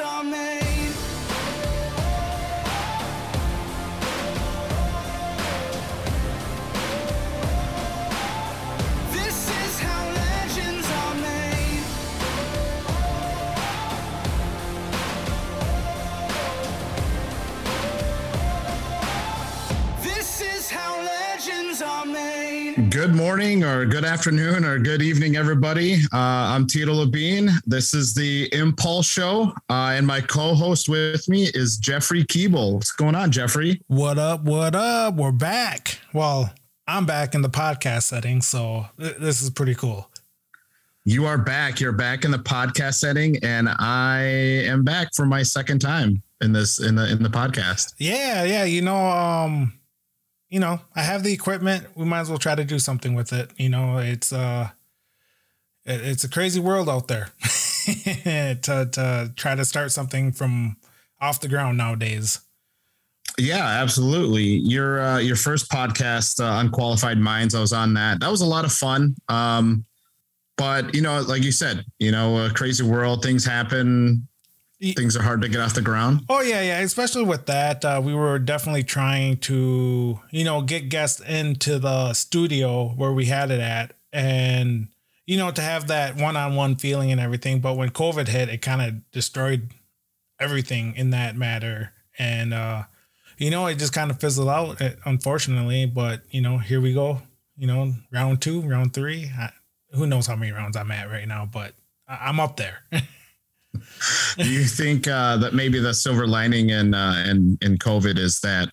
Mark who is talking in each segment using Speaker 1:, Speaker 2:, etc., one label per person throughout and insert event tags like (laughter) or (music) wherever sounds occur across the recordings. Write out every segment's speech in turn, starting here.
Speaker 1: are made.
Speaker 2: Morning, or good afternoon, or good evening, everybody. Uh, I'm Tito Labine. This is the Impulse Show, uh, and my co-host with me is Jeffrey Keeble. What's going on, Jeffrey?
Speaker 3: What up? What up? We're back. Well, I'm back in the podcast setting, so th- this is pretty cool.
Speaker 2: You are back. You're back in the podcast setting, and I am back for my second time in this in the in the podcast.
Speaker 3: Yeah, yeah. You know, um, you know, I have the equipment. We might as well try to do something with it. You know, it's uh, it- it's a crazy world out there. (laughs) to to try to start something from off the ground nowadays.
Speaker 2: Yeah, absolutely. Your uh, your first podcast, uh, Unqualified Minds, I was on that. That was a lot of fun. Um, but you know, like you said, you know, a crazy world, things happen. Things are hard to get off the ground.
Speaker 3: Oh yeah, yeah. Especially with that, uh, we were definitely trying to, you know, get guests into the studio where we had it at, and you know, to have that one-on-one feeling and everything. But when COVID hit, it kind of destroyed everything in that matter, and uh, you know, it just kind of fizzled out, uh, unfortunately. But you know, here we go. You know, round two, round three. I, who knows how many rounds I'm at right now, but I- I'm up there. (laughs) (laughs)
Speaker 2: Do you think uh, that maybe the silver lining in uh, in in COVID is that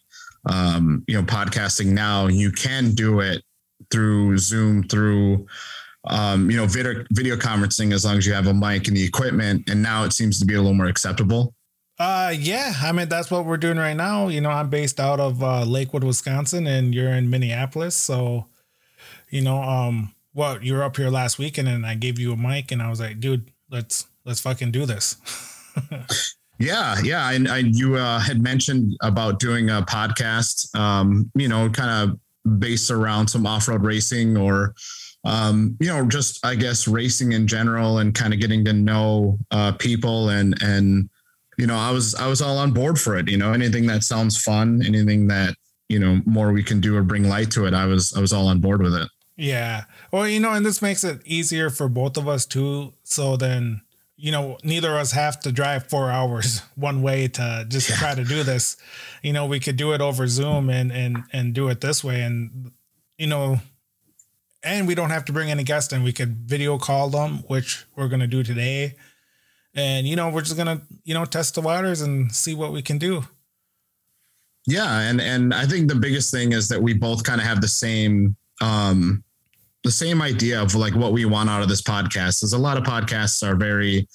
Speaker 2: um, you know podcasting now you can do it through Zoom through um, you know video video conferencing as long as you have a mic and the equipment, and now it seems to be a little more acceptable.
Speaker 3: Uh yeah, I mean that's what we're doing right now. You know, I'm based out of uh, Lakewood, Wisconsin, and you're in Minneapolis. So, you know, um, well, you were up here last weekend, and I gave you a mic, and I was like, dude, let's let's fucking do this. (laughs)
Speaker 2: Yeah, yeah. And I, you uh, had mentioned about doing a podcast, um, you know, kind of based around some off road racing or, um, you know, just I guess racing in general and kind of getting to know uh, people and and you know, I was I was all on board for it. You know, anything that sounds fun, anything that you know more we can do or bring light to it, I was I was all on board with it.
Speaker 3: yeah. Well, you know, and this makes it easier for both of us too. So then, you know, neither of us have to drive four hours (laughs) one way to just
Speaker 2: Yeah.
Speaker 3: try to do this. You know, we could do it over Zoom and and and do it this way, and you know, and we don't have to bring any guests in. We could video call them, which we're gonna do today. And you know, we're just gonna you know test the waters and see what we can do.
Speaker 2: Yeah, and and I think the biggest thing is that we both kind of have the same um the same idea of like what we want out of this podcast. Is a lot of podcasts are very you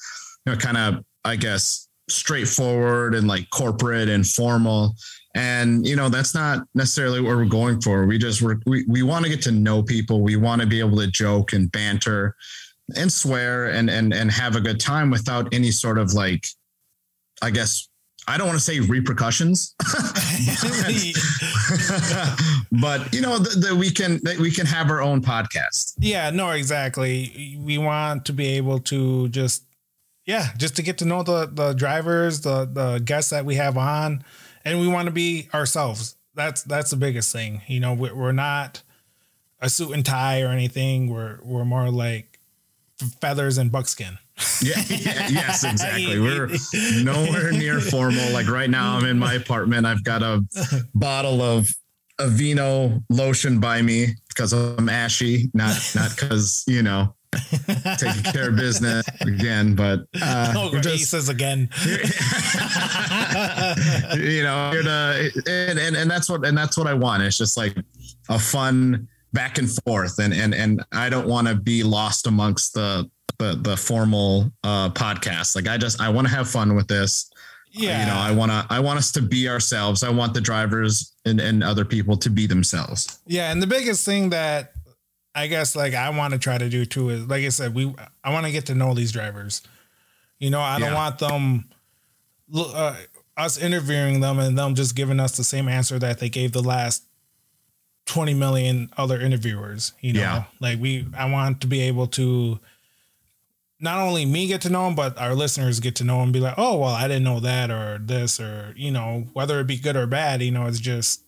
Speaker 2: know kind of I guess straightforward and like corporate and formal and you know that's not necessarily what we're going for we just we we want to get to know people we want to be able to joke and banter and swear and and and have a good time without any sort of like i guess i don't want to say repercussions (laughs) but you know that we can that we can have our own podcast
Speaker 3: Yeah, no, exactly. We want to be able to just, yeah, just to get to know the the drivers, the the guests that we have on, and we want to be ourselves. That's that's the biggest thing. You know, we're, we're not a suit and tie or anything. We're we're more like feathers and buckskin.
Speaker 2: yeah, yeah yes exactly (laughs) we're nowhere near formal like right now i'm in my apartment i've got a bottle of Aveeno lotion by me because I'm ashy, not not because you know taking care of business again, but uh,
Speaker 3: oh,
Speaker 2: just
Speaker 3: aces again. (laughs)
Speaker 2: you know, to, and, and and that's what and that's what I want. It's just like a fun back and forth, and and and I don't want to be lost amongst the the the formal uh, podcast. Like I just I want to have fun with this.
Speaker 3: Yeah,
Speaker 2: You know, I want to I want us to be ourselves. I want the drivers and and other people to be themselves.
Speaker 3: Yeah, and the biggest thing that I guess like I want to try to do too is like I said, we I want to get to know these drivers. You know, I don't
Speaker 2: Yeah.
Speaker 3: want them uh, us interviewing them and them just giving us the same answer that they gave the last 20 million other interviewers, you know.
Speaker 2: Yeah.
Speaker 3: Like we I want to be able to not only me get to know him, but our listeners get to know him. Be like, oh well, I didn't know that or this or you know whether it be good or bad. You know, it's just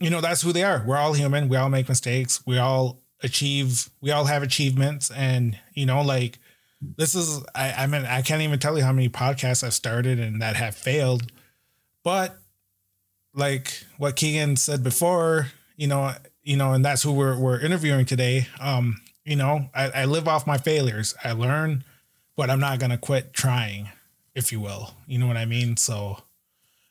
Speaker 3: you know that's who they are. We're all human. We all make mistakes. We all achieve. We all have achievements, and you know, like this is. I, I mean, I can't even tell you how many podcasts I've started and that have failed, but like what Keegan said before, you know, you know, and that's who we're we're interviewing today. Um, you know, I, I live off my failures. I learn, but I'm not gonna quit trying, if you will. You know what I mean? So,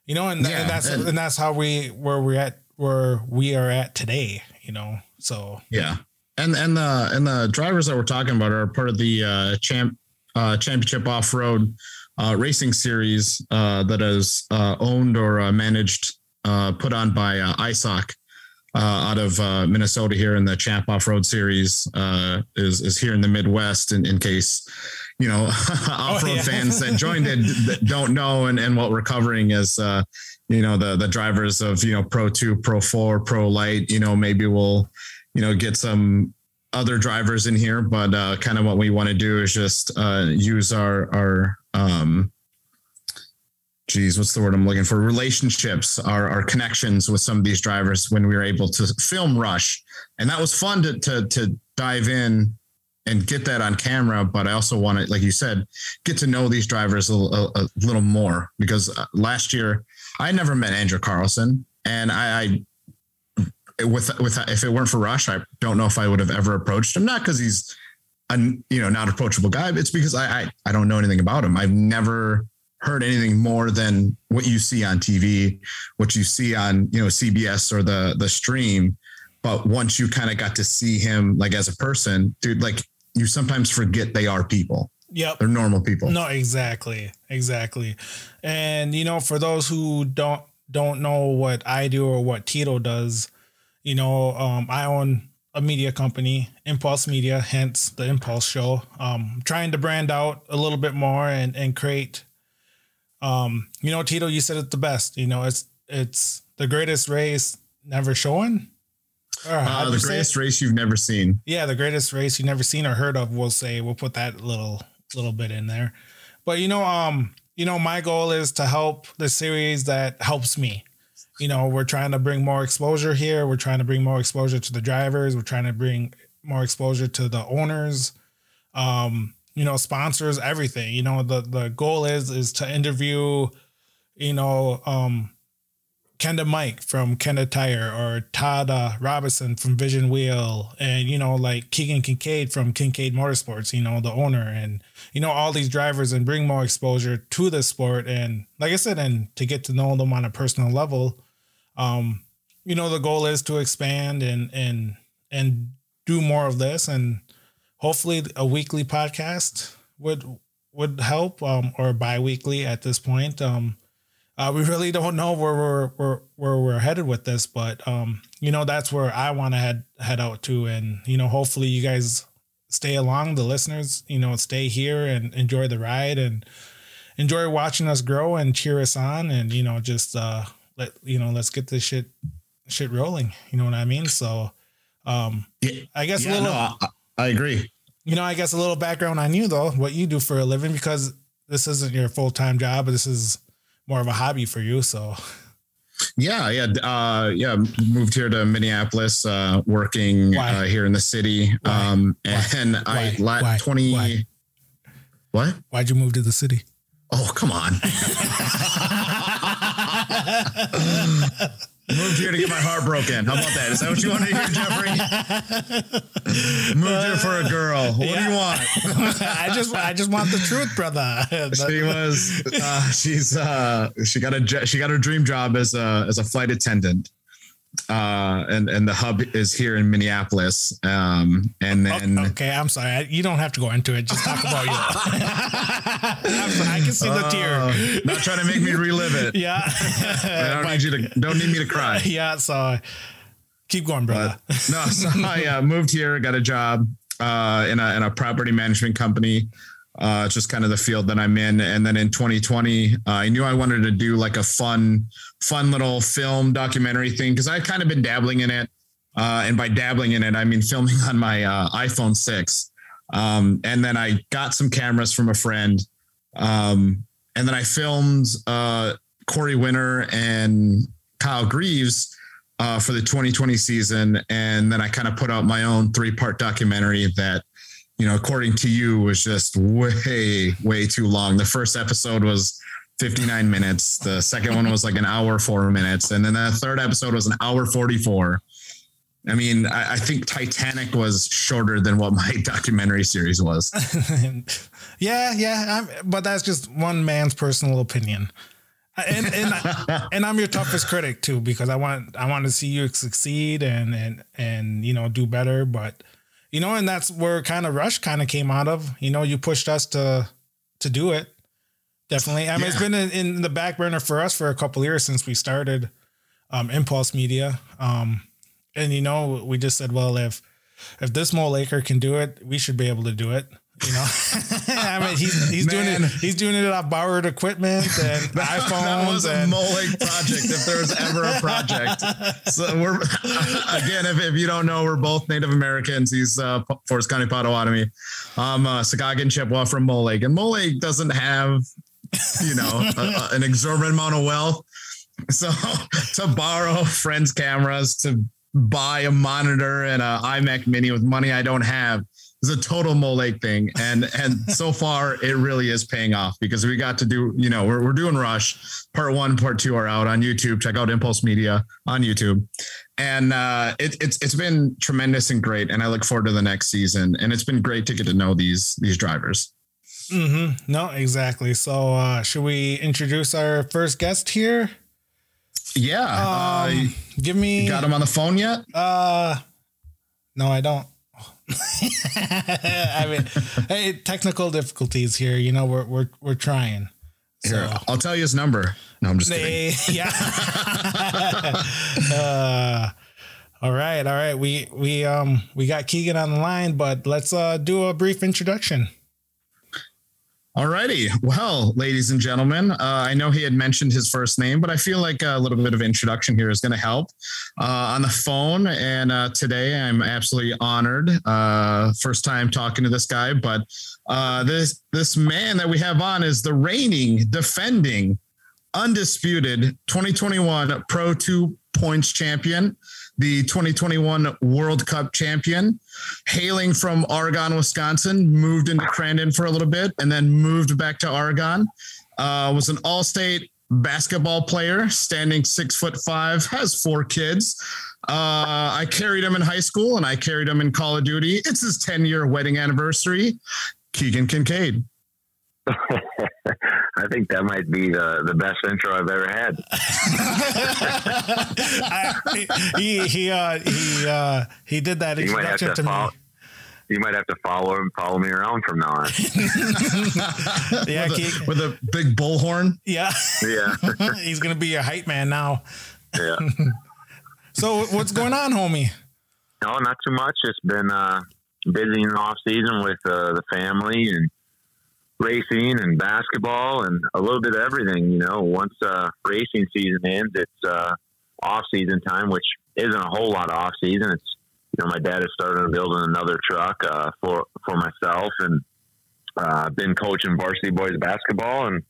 Speaker 3: you know, and,
Speaker 2: Yeah,
Speaker 3: and that's
Speaker 2: and-
Speaker 3: and that's how we where we're at where we are at today. You know, so
Speaker 2: Yeah. And and the and the drivers that we're talking about are part of the uh, champ uh, championship off road uh, racing series uh, that is uh, owned or uh, managed, uh, put on by uh, ISOC uh, out of uh, Minnesota here in the Champ Off Road Series uh, is is here in the Midwest. In, in case you know off (laughs) road
Speaker 3: Oh, yeah.
Speaker 2: fans that joined it don't know, and, and what we're covering is uh, you know the the drivers of you know Pro Two, Pro Four, Pro Light. You know maybe we'll you know get some other drivers in here, but uh, kind of what we want to do is just uh, use our our um, geez, what's the word I'm looking for? Relationships, our our connections with some of these drivers when we were able to film Rush, and that was fun to to to dive in and get that on camera. But I also want to, like you said, get to know these drivers a, a, a little more because uh, last year I never met Andrew Carlson, and I. I with with if it weren't for Rush, I don't know if I would have ever approached him. Not because he's a you know not approachable guy. It's because I, I I don't know anything about him. I've never heard anything more than what you see on TV, what you see on you know CBS or the the stream. But once you kind of got to see him like as a person, dude, like you sometimes forget they are people.
Speaker 3: yep.
Speaker 2: They're normal people.
Speaker 3: No, exactly, exactly. And you know, for those who don't don't know what I do or what Tito does, you know, um, I own a media company, Impulse Media, hence the Impulse Show. Um, trying to brand out a little bit more and and create. Um, you know, Tito, you said it the best. You know, it's it's the greatest race never shown.
Speaker 2: Uh, the greatest race you've never seen.
Speaker 3: yeah, the greatest race you've never seen or heard of. We'll say we'll put that little little bit in there. But you know, um, you know, my goal is to help the series that helps me. You know, we're trying to bring more exposure here. We're trying to bring more exposure to the drivers. We're trying to bring more exposure to the owners, um, you know, sponsors, everything. You know, the the goal is is to interview, you know, um, Kenda Mike from Kenda Tire or uh, Robinson from Vision Wheel and you know like Keegan Kincaid from Kincaid Motorsports, you know the owner and you know all these drivers and bring more exposure to the sport and like I said and to get to know them on a personal level. Um, you know the goal is to expand and and and do more of this and hopefully a weekly podcast would would help um or bi-weekly at this point um uh, we really don't know where we're, where, where we're headed with this, but um, you know that's where I want to head head out to, and you know hopefully you guys stay along, the listeners, you know, stay here and enjoy the ride and enjoy watching us grow and cheer us on, and you know just uh, let you know let's get this shit shit rolling. You know what I mean? So um,
Speaker 2: Yeah,
Speaker 3: I guess a
Speaker 2: yeah
Speaker 3: little
Speaker 2: no, I, I agree.
Speaker 3: You know, I guess a little background on you though, what you do for a living, because this isn't your full time job, but this is more of a hobby for you. So
Speaker 2: Yeah, yeah, uh, yeah. Moved here to Minneapolis, uh, working uh, here in the city.
Speaker 3: Why?
Speaker 2: Um,
Speaker 3: Why?
Speaker 2: and
Speaker 3: Why?
Speaker 2: I la-
Speaker 3: Why?
Speaker 2: twenty.
Speaker 3: Why?
Speaker 2: What?
Speaker 3: why'd you move to the city?
Speaker 2: Oh, come on. (laughs) Moved here to get my heart broken. How about that? Is that what you wanted to hear, Jeffrey? (laughs) Moved here for a girl. What do you want? (laughs)
Speaker 3: I just I just want the truth, brother. (laughs)
Speaker 2: she was uh, she's uh she got a she got her dream job as a as a flight attendant uh and and the hub is here in minneapolis um and then
Speaker 3: okay, I'm sorry. I- You don't have to go into it. Just talk about you. (laughs) I'm (laughs) I can see the tear.
Speaker 2: not trying to make me relive it
Speaker 3: Yeah. (laughs)
Speaker 2: i don't need you to don't need me to cry
Speaker 3: yeah. So keep going, brother.
Speaker 2: no so i uh, moved here got a job uh in a in a property management company uh just kind of the field that i'm in and then in 2020 uh, i knew i wanted to do like a fun fun little film documentary thing because i've kind of been dabbling in it uh and by dabbling in it i mean filming (laughs) on my uh, iphone 6 Um, and then I got some cameras from a friend. Um, and then I filmed uh, Corey Winter and Kyle Greaves uh, for the 2020 season. And then I kind of put out my own three part documentary that, you know, according to you, was just way, way too long. The first episode was 59 minutes. The second one was like an hour, four minutes. And then the third episode was an hour 44. I mean, I, I think Titanic was shorter than what my (laughs) documentary series was. (laughs)
Speaker 3: yeah, yeah, I'm, but that's just one man's personal opinion. And and (laughs) and I'm your toughest critic too because I want I want to see you succeed and and and you know do better. But you know, and that's where kind of Rush kind of came out of. You know, you pushed us to to do it. Definitely. I mean, yeah. it's been in, in, the back burner for us for a couple years since we started um, Impulse Media. Um, and you know, we just said, well, if if this Mole Laker can do it, we should be able to do it. You know, (laughs) I mean, he's he's doing it. He's doing it off borrowed equipment and (laughs) that, iPhones. That was
Speaker 2: a Mole Lake project, if there was ever a project. So we're (laughs) again, if, if you don't know, we're both Native Americans. He's uh, Forest County Potawatomi. I'm uh, Sokaogon Chippewa from Mole Lake, and Mole Lake doesn't have, you know, a, a, an exorbitant amount of wealth. So to borrow friends' cameras to buy a monitor and a iMac Mini with money I don't have is a total Mole Lake thing, and and so (laughs) far it really is paying off because we got to do you know we're we're doing Rush part one, part two are out on YouTube. Check out Impulse Media on YouTube, and uh, it, it's it's been tremendous and great, and I look forward to the next season. And it's been great to get to know these these drivers.
Speaker 3: Mm-hmm. No, exactly. So uh, should we introduce our first guest here?
Speaker 2: Yeah. Uh, um,
Speaker 3: uh, give me.
Speaker 2: got him on the phone yet?
Speaker 3: Uh, no, I don't. (laughs) I mean, hey, technical difficulties here. You know, we're we're we're trying.
Speaker 2: So. Here, I'll tell you his number. No, I'm just they,
Speaker 3: kidding. (laughs) Yeah. uh, all right, all right. We we um we got Keegan on the line, but let's uh do a brief introduction.
Speaker 2: Alrighty. Well, ladies and gentlemen, uh, I know he had mentioned his first name, but I feel like a little bit of introduction here is going to help. Uh, on the phone, and uh, today I'm absolutely honored. Uh, first time talking to this guy, but uh, this this man that we have on is the reigning, defending, undisputed 2021 Pro Two Points champion the 2021 World Cup champion, hailing from Oregon, Wisconsin, moved into Crandon for a little bit and then moved back to Oregon. Uh, was an all state basketball player, standing six foot five, has four kids. Uh, I carried him in high school and I carried him in Call of Duty. It's his 10 year wedding anniversary. Keegan Kincaid. (laughs)
Speaker 4: I think that might be the, the best intro I've ever had. (laughs)
Speaker 3: I, he he uh, he uh, he did that you introduction to, to
Speaker 4: follow,
Speaker 3: me.
Speaker 4: You might have to follow him, follow me around from now on. (laughs)
Speaker 3: yeah,
Speaker 2: with a, with a, big bullhorn.
Speaker 3: Yeah,
Speaker 4: yeah.
Speaker 3: He's gonna be a hype man now.
Speaker 4: Yeah.
Speaker 3: so what's going on, homie?
Speaker 4: No, not too much. It's been uh, busy in the off season with uh, the family and racing and basketball and a little bit of everything. You know, once uh, racing season ends, it's uh, off season time, which isn't a whole lot of off season. It's you know, my dad is starting to build another truck uh, for for myself, and uh, been coaching varsity boys basketball and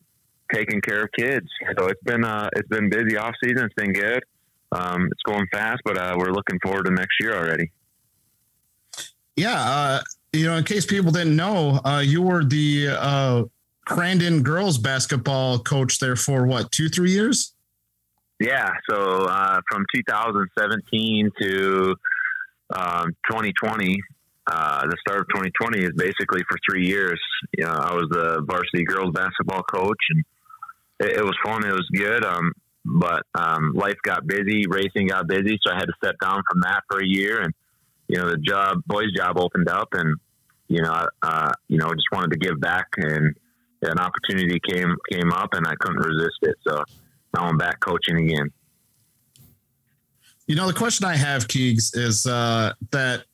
Speaker 4: taking care of kids. So it's been uh, it's been busy off season. It's been good. Um, it's going fast, but uh, we're looking forward to next year already.
Speaker 2: Yeah, uh, you know, in case people didn't know, uh, you were the uh, Crandon girls basketball coach there for what, two, three years?
Speaker 4: Yeah. So uh, from 2017 to um, 2020, uh, the start of 2020 is basically for three years. You know, I was the varsity girls basketball coach, and it, it was fun. It was good. Um, but um, life got busy, racing got busy, so I had to step down from that for a year and you know, the job, boys' job opened up, and you know, uh, you know, just wanted to give back, and an opportunity came came up, and I couldn't resist it. So now I'm back coaching again.
Speaker 2: You know, the question I have, Keegs, is uh, that,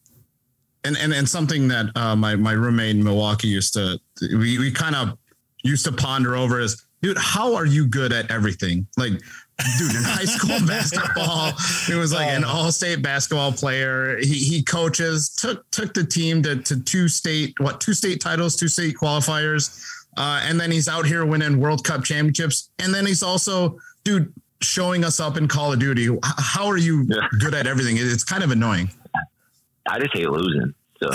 Speaker 2: and, and and something that uh, my my roommate in Milwaukee used to we we kind of used to ponder over is, dude, how are you good at everything? Like dude in high school (laughs) basketball. He was like an oh. all-state basketball player. He he coaches took took the team to, to two state what two state titles, two state qualifiers, uh, and then he's out here winning World Cup championships, and then he's also dude showing us up in Call of Duty. How are you
Speaker 4: Yeah.
Speaker 2: good at everything? It's kind of annoying.
Speaker 4: I just hate losing. So,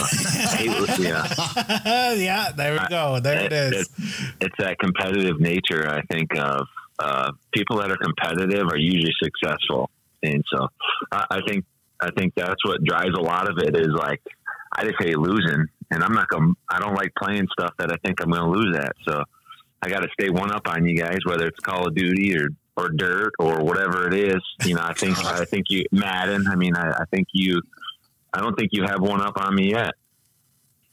Speaker 4: hate, yeah. (laughs)
Speaker 3: yeah, there we go. There it is.
Speaker 4: It's, it's that competitive nature. I think of uh, Uh, people that are competitive are usually successful, and so I, I think I think that's what drives a lot of it. Is like I just hate losing, and I'm not to I don't like playing stuff that I think I'm going to lose at. So I got to stay one up on you guys, whether it's Call of Duty or or Dirt or whatever it is. You know, I think I think you Madden. I mean, I, I think you. I don't think you have one up on me yet.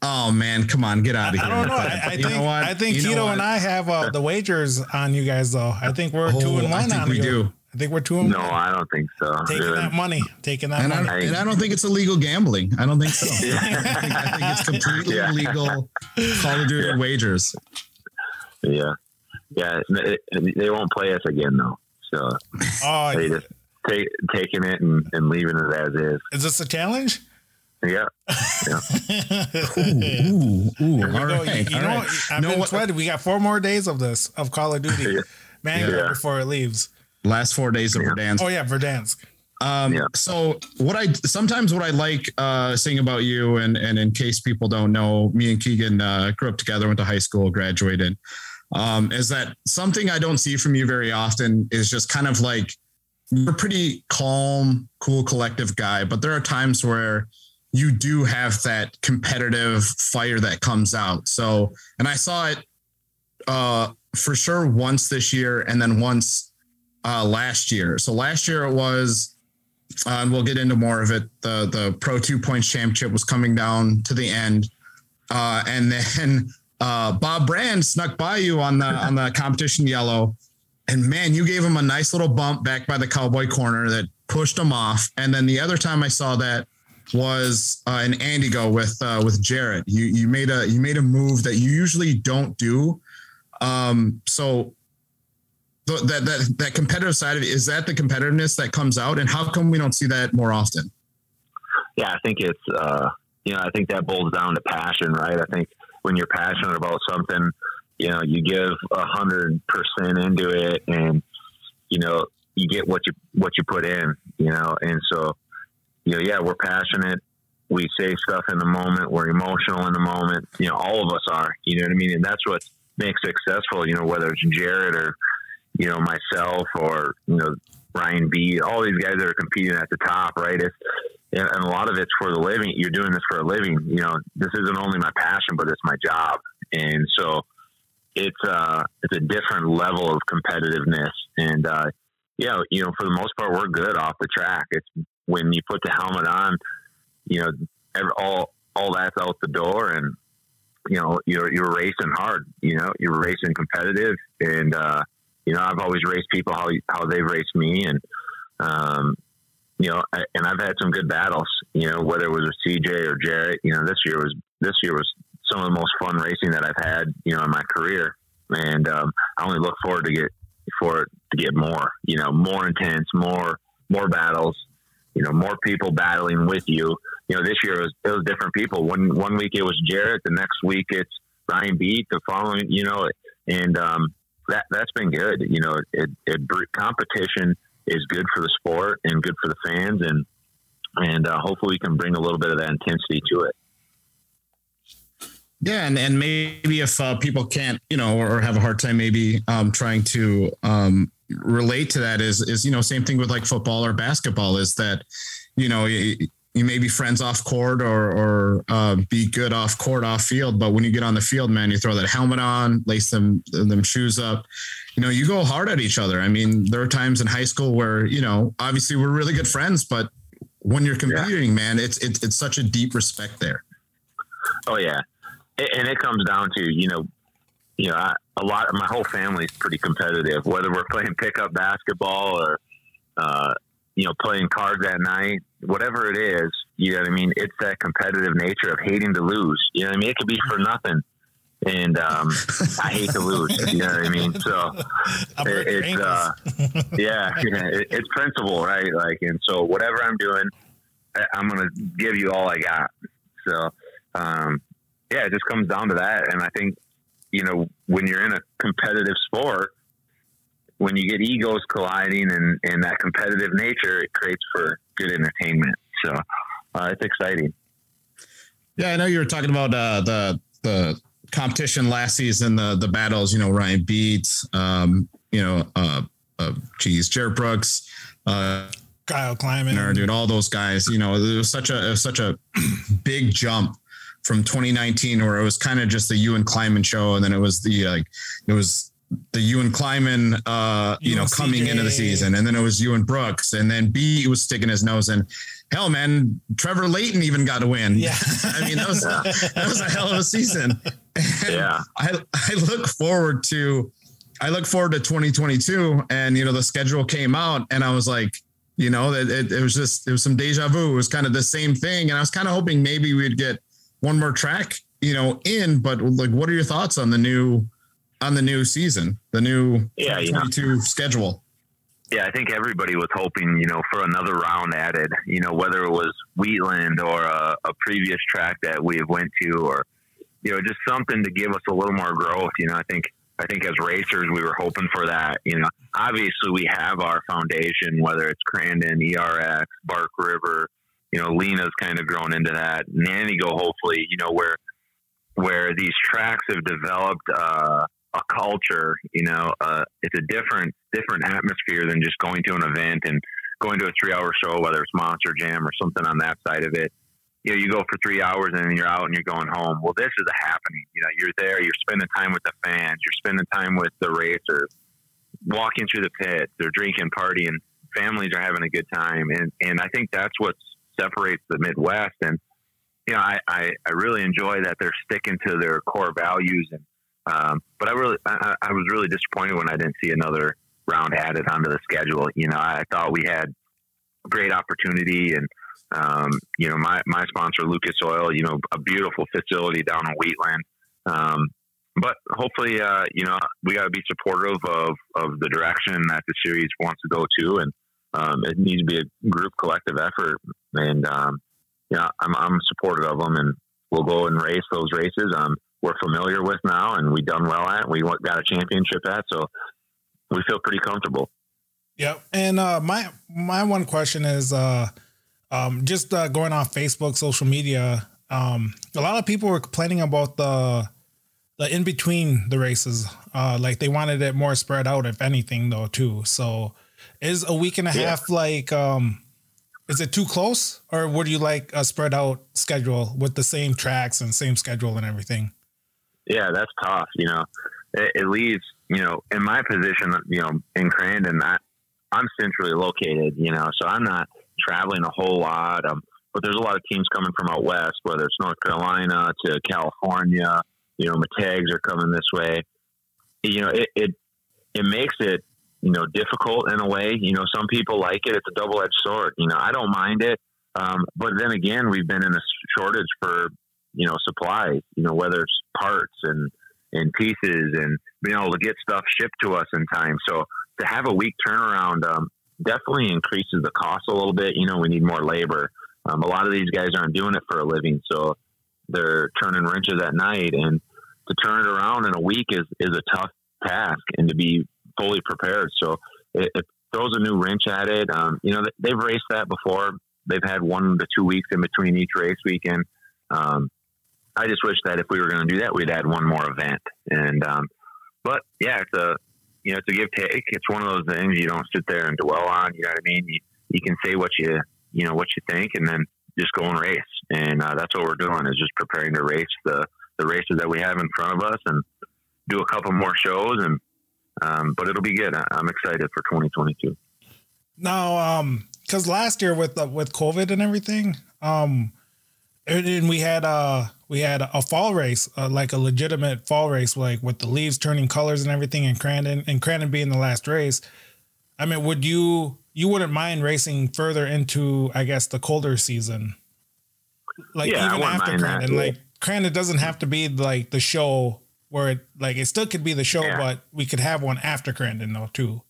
Speaker 2: Oh man, come on, get out of here!
Speaker 3: I
Speaker 2: here.
Speaker 3: don't know.
Speaker 2: with
Speaker 3: I. I think
Speaker 2: know what?
Speaker 3: I think
Speaker 2: You know
Speaker 3: Tito and I have uh, the wagers on you guys though. I think we're
Speaker 2: Oh,
Speaker 3: two and
Speaker 2: I
Speaker 3: one
Speaker 2: think
Speaker 3: on
Speaker 2: we
Speaker 3: you.
Speaker 2: do.
Speaker 3: I think we're two and
Speaker 4: No,
Speaker 3: one.
Speaker 4: I don't think so.
Speaker 3: Taking
Speaker 4: Really.
Speaker 3: that money. Taking that
Speaker 2: And I, and I don't think it's illegal gambling. I don't think so.
Speaker 4: Yeah. (laughs)
Speaker 2: I, think, I think (laughs) it's completely
Speaker 4: Yeah.
Speaker 2: legal Call of Duty
Speaker 4: Yeah.
Speaker 2: wagers.
Speaker 4: Yeah, yeah. They, they won't play us again though. So
Speaker 3: Oh,
Speaker 4: they just take, taking it and, and leaving it as is.
Speaker 3: is this a challenge?
Speaker 4: Yeah,
Speaker 2: Ooh, ooh, ooh.
Speaker 3: You
Speaker 2: All
Speaker 3: know,
Speaker 2: right.
Speaker 3: you
Speaker 2: all
Speaker 3: know,
Speaker 2: right.
Speaker 3: I've
Speaker 2: Know
Speaker 3: been
Speaker 2: what-
Speaker 3: sweating. We got four more days of this of Call of Duty.
Speaker 4: Yeah.
Speaker 3: Man,
Speaker 4: Yeah.
Speaker 3: before it leaves.
Speaker 2: Last four days of
Speaker 4: Yeah.
Speaker 2: Verdansk.
Speaker 3: Oh yeah, Verdansk.
Speaker 2: Um,
Speaker 4: Yeah.
Speaker 2: so what I sometimes what I like uh, saying about you, and and in case people don't know, me and Keegan uh, grew up together, went to high school, graduated. Um, is that something I don't see from you very often? Is just kind of like you're a pretty calm, cool, collective guy, but there are times where you do have that competitive fire that comes out. So, and I saw it uh, for sure once this year, and then once uh, last year. So last year it was, uh, and we'll get into more of it. The the Pro Two Points Championship was coming down to the end, uh, and then (laughs) uh, Bob Brand snuck by you on the on the competition yellow, and man, you gave him a nice little bump back by the cowboy corner that pushed him off. And then the other time I saw that was uh, in Antigo with uh, with Jerett. You you made a you made a move that you usually don't do. Um, so th- that that that competitive side of it is that the competitiveness that comes out, and how come we don't see that more often?
Speaker 4: yeah. I think it's uh, you know I think that boils down to passion, right? I think when you're passionate about something, you know, you give a hundred percent into it, and you know you get what you what you put in, you know, and so you know, yeah, we're passionate. We say stuff in the moment. We're emotional in the moment. You know, all of us are. You know what I mean? And that's what makes successful. You know, whether it's Jerett or you know myself or you know Ryan B. All these guys that are competing at the top, right? It's and a lot of it's for the living. You're doing this for a living. You know, this isn't only my passion, but it's my job. And so it's uh it's a different level of competitiveness. And uh yeah, you know, for the most part, we're good off the track. It's when you put the helmet on, you know, every, all all that's out the door, and you know, you're you're racing hard. You know, you're racing competitive, and uh, you know, I've always raced people how how they've raced me, and um, you know, I, and I've had some good battles. You know, whether it was with CJ or Jerett. You know, this year was this year was some of the most fun racing that I've had. You know, in my career, and um, I only look forward to get for it to get more. You know, more intense, more more battles. You know, more people battling with you. You know, this year it was, it was different people. One one week it was Jerett, the next week it's Ryan Beat, the following, you know, and um, that that's been good. You know, it, it competition is good for the sport and good for the fans, and and uh, hopefully we can bring a little bit of that intensity to it.
Speaker 2: Yeah, and, and maybe if uh, people can't, you know, or, have a hard time, maybe um, trying to um, relate to that is is you know same thing with like football or basketball is that you know you, you may be friends off court or or uh, be good off court off field, but when you get on the field, man, you throw that helmet on, lace them them shoes up. You know, you go hard at each other. I mean, there are times in high school where you know, obviously, we're really good friends, but when you're competing, man, it's it's it's such a deep respect there.
Speaker 4: Oh yeah, and it comes down to you know, you know, I, a lot of my whole family's pretty competitive. Whether we're playing pickup basketball or, uh, you know, playing cards at night, whatever it is, you know what I mean. It's that competitive nature of hating to lose. You know what I mean. It could be for nothing, and um, I hate to lose. You know what I mean. So
Speaker 3: I broke your
Speaker 4: it's uh, yeah, (laughs) yeah, it, it's principle, right? Like, and so whatever I'm doing, I- I'm gonna give you all I got, So, um, yeah, it just comes down to that. And I think, you know, when you're in a competitive sport, when you get egos colliding and, and that competitive nature, it creates for good entertainment. So uh, it's exciting.
Speaker 2: Yeah, I know you were talking about uh, the the competition last season, the the battles. You know, Ryan Beats, um, you know, uh, uh, geez, Jerett Brooks, uh,
Speaker 3: Kyle Klieman,
Speaker 2: dude, all those guys. You know, it was such a was such a (clears throat) big jump from 2019, where it was kind of just the you and Klieman show, and then it was the like it was the Ewan Klieman, uh, you, you know, coming CJ. into the season, and then it was Ewan Brooks, and then B was sticking his nose in. Hell, man, Trevor Layton even got a win.
Speaker 3: Yeah, (laughs)
Speaker 2: I mean that was a, that was a hell of a season. (laughs)
Speaker 4: And yeah,
Speaker 2: I I look forward to I look forward to 2022, and you know the schedule came out, and I was like, you know, that it, it was just it was some deja vu. It was kind of the same thing, and I was kind of hoping maybe we'd get one more track, you know, in. But like, what are your thoughts on the new on the new season, the new
Speaker 4: yeah,
Speaker 2: 22
Speaker 4: yeah.
Speaker 2: schedule?
Speaker 4: Yeah, I think everybody was hoping, you know, for another round added. You know, whether it was Wheatland or a, a previous track that we went to, or you know, just something to give us a little more growth. You know, I think I think as racers, we were hoping for that. You know, obviously we have our foundation, whether it's Crandon, ERX, Bark River. You know, Lena's kind of grown into that. Nantigo, hopefully, you know, where where these tracks have developed uh, a culture. You know, uh, it's a different different atmosphere than just going to an event and going to a three hour show, whether it's Monster Jam or something on that side of it you know, you go for three hours and then you're out and you're going home. Well, this is a happening. You know, you're there, you're spending time with the fans, you're spending time with the racers, walking through the pits, they're drinking, partying, families are having a good time. And, and I think that's what separates the Midwest. And, you know, I, I, I really enjoy that they're sticking to their core values. And, um, but I really, I, I was really disappointed when I didn't see another round added onto the schedule. You know, I thought we had great opportunity and, um, you know, my, my sponsor, Lucas Oil, you know, a beautiful facility down in Wheatland. Um, but hopefully, uh, you know, we got to be supportive of, of the direction that the series wants to go to. And um, it needs to be a group collective effort. And, um, yeah, I'm, I'm supportive of them and we'll go and race those races. Um, we're familiar with now and we done well at, we got a championship at. So we feel pretty comfortable.
Speaker 3: Yep. And, uh, my, my one question is, uh, um, just uh, going off Facebook, social media, um, a lot of people were complaining about the the in between the races. Uh, like they wanted it more spread out, if anything, though, too. So, is a week and a yeah. half like? Um, is it too close, or would you like a spread out schedule with the same tracks and same schedule and everything?
Speaker 4: Yeah, that's tough. You know, it, it leaves you know in my position. You know, in Crandon, I, I'm centrally located. You know, so I'm not traveling a whole lot. Um, but there's a lot of teams coming from out west, whether it's North Carolina to California. You know, Matags are coming this way. You know, it, it it makes it you know difficult in a way. You know, some people like it. It's a double edged sword. You know, I don't mind it, um, but then again, we've been in a shortage for you know supplies. You know, whether it's parts and and pieces and being able to get stuff shipped to us in time. So to have a week turnaround, um, definitely increases the cost a little bit. You know, we need more labor. Um, a lot of these guys aren't doing it for a living, so they're turning wrenches at night, and to turn it around in a week is is a tough task, and to be fully prepared. So it, it throws a new wrench at it. Um, you know, they've raced that before. They've had one to two weeks in between each race weekend. Um, I just wish that if we were going to do that, we'd add one more event. And um, but yeah, it's a you know, it's a give take. It's one of those things you don't sit there and dwell on. You know what I mean? You, you can say what you, you know, what you think and then just go and race. And uh, that's what we're doing is just preparing to race the, the races that we have in front of us and do a couple more shows. And, um, but it'll be good. I, am excited for 2022.
Speaker 3: Now, um, cause last year with, uh, with COVID and everything, um, and we had uh we had a fall race, uh, like a legitimate fall race, like with the leaves turning colors and everything, and Crandon and Crandon being the last race. I mean, would you you wouldn't mind racing further into, I guess, the colder season, like yeah, even after Crandon, like Crandon doesn't have to be like the show where it like it still could be the show, yeah. but we could have one after Crandon though too.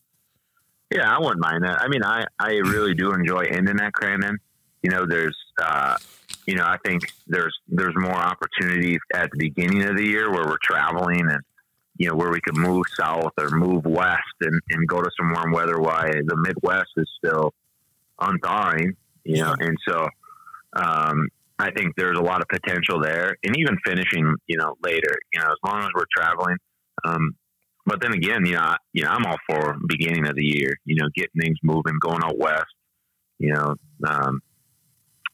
Speaker 4: Yeah, I wouldn't mind that. I mean, I I really do enjoy ending at Crandon. You know, there's uh, you know, I think there's there's more opportunity at the beginning of the year where we're traveling and you know where we could move south or move west and, and go to some warm weather. Why the Midwest is still unthawing, you know, and so um, I think there's a lot of potential there, and even finishing, you know, later, you know, as long as we're traveling. Um, but then again, you know, I, you know, I'm all for beginning of the year, you know, getting things moving, going out west, you know, um,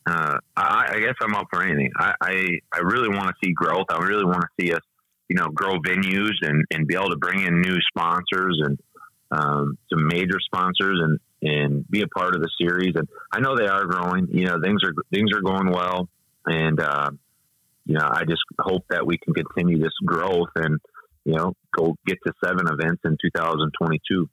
Speaker 4: uh, I, I, guess I'm up for anything. I, I, I really want to see growth. I really want to see us, you know, grow venues and, and be able to bring in new sponsors and um, some major sponsors and, and be a part of the series. And I know they are growing. You know, things are things are going well, and uh, you know, I just hope that we can continue this growth and you know go get to seven events in 2022.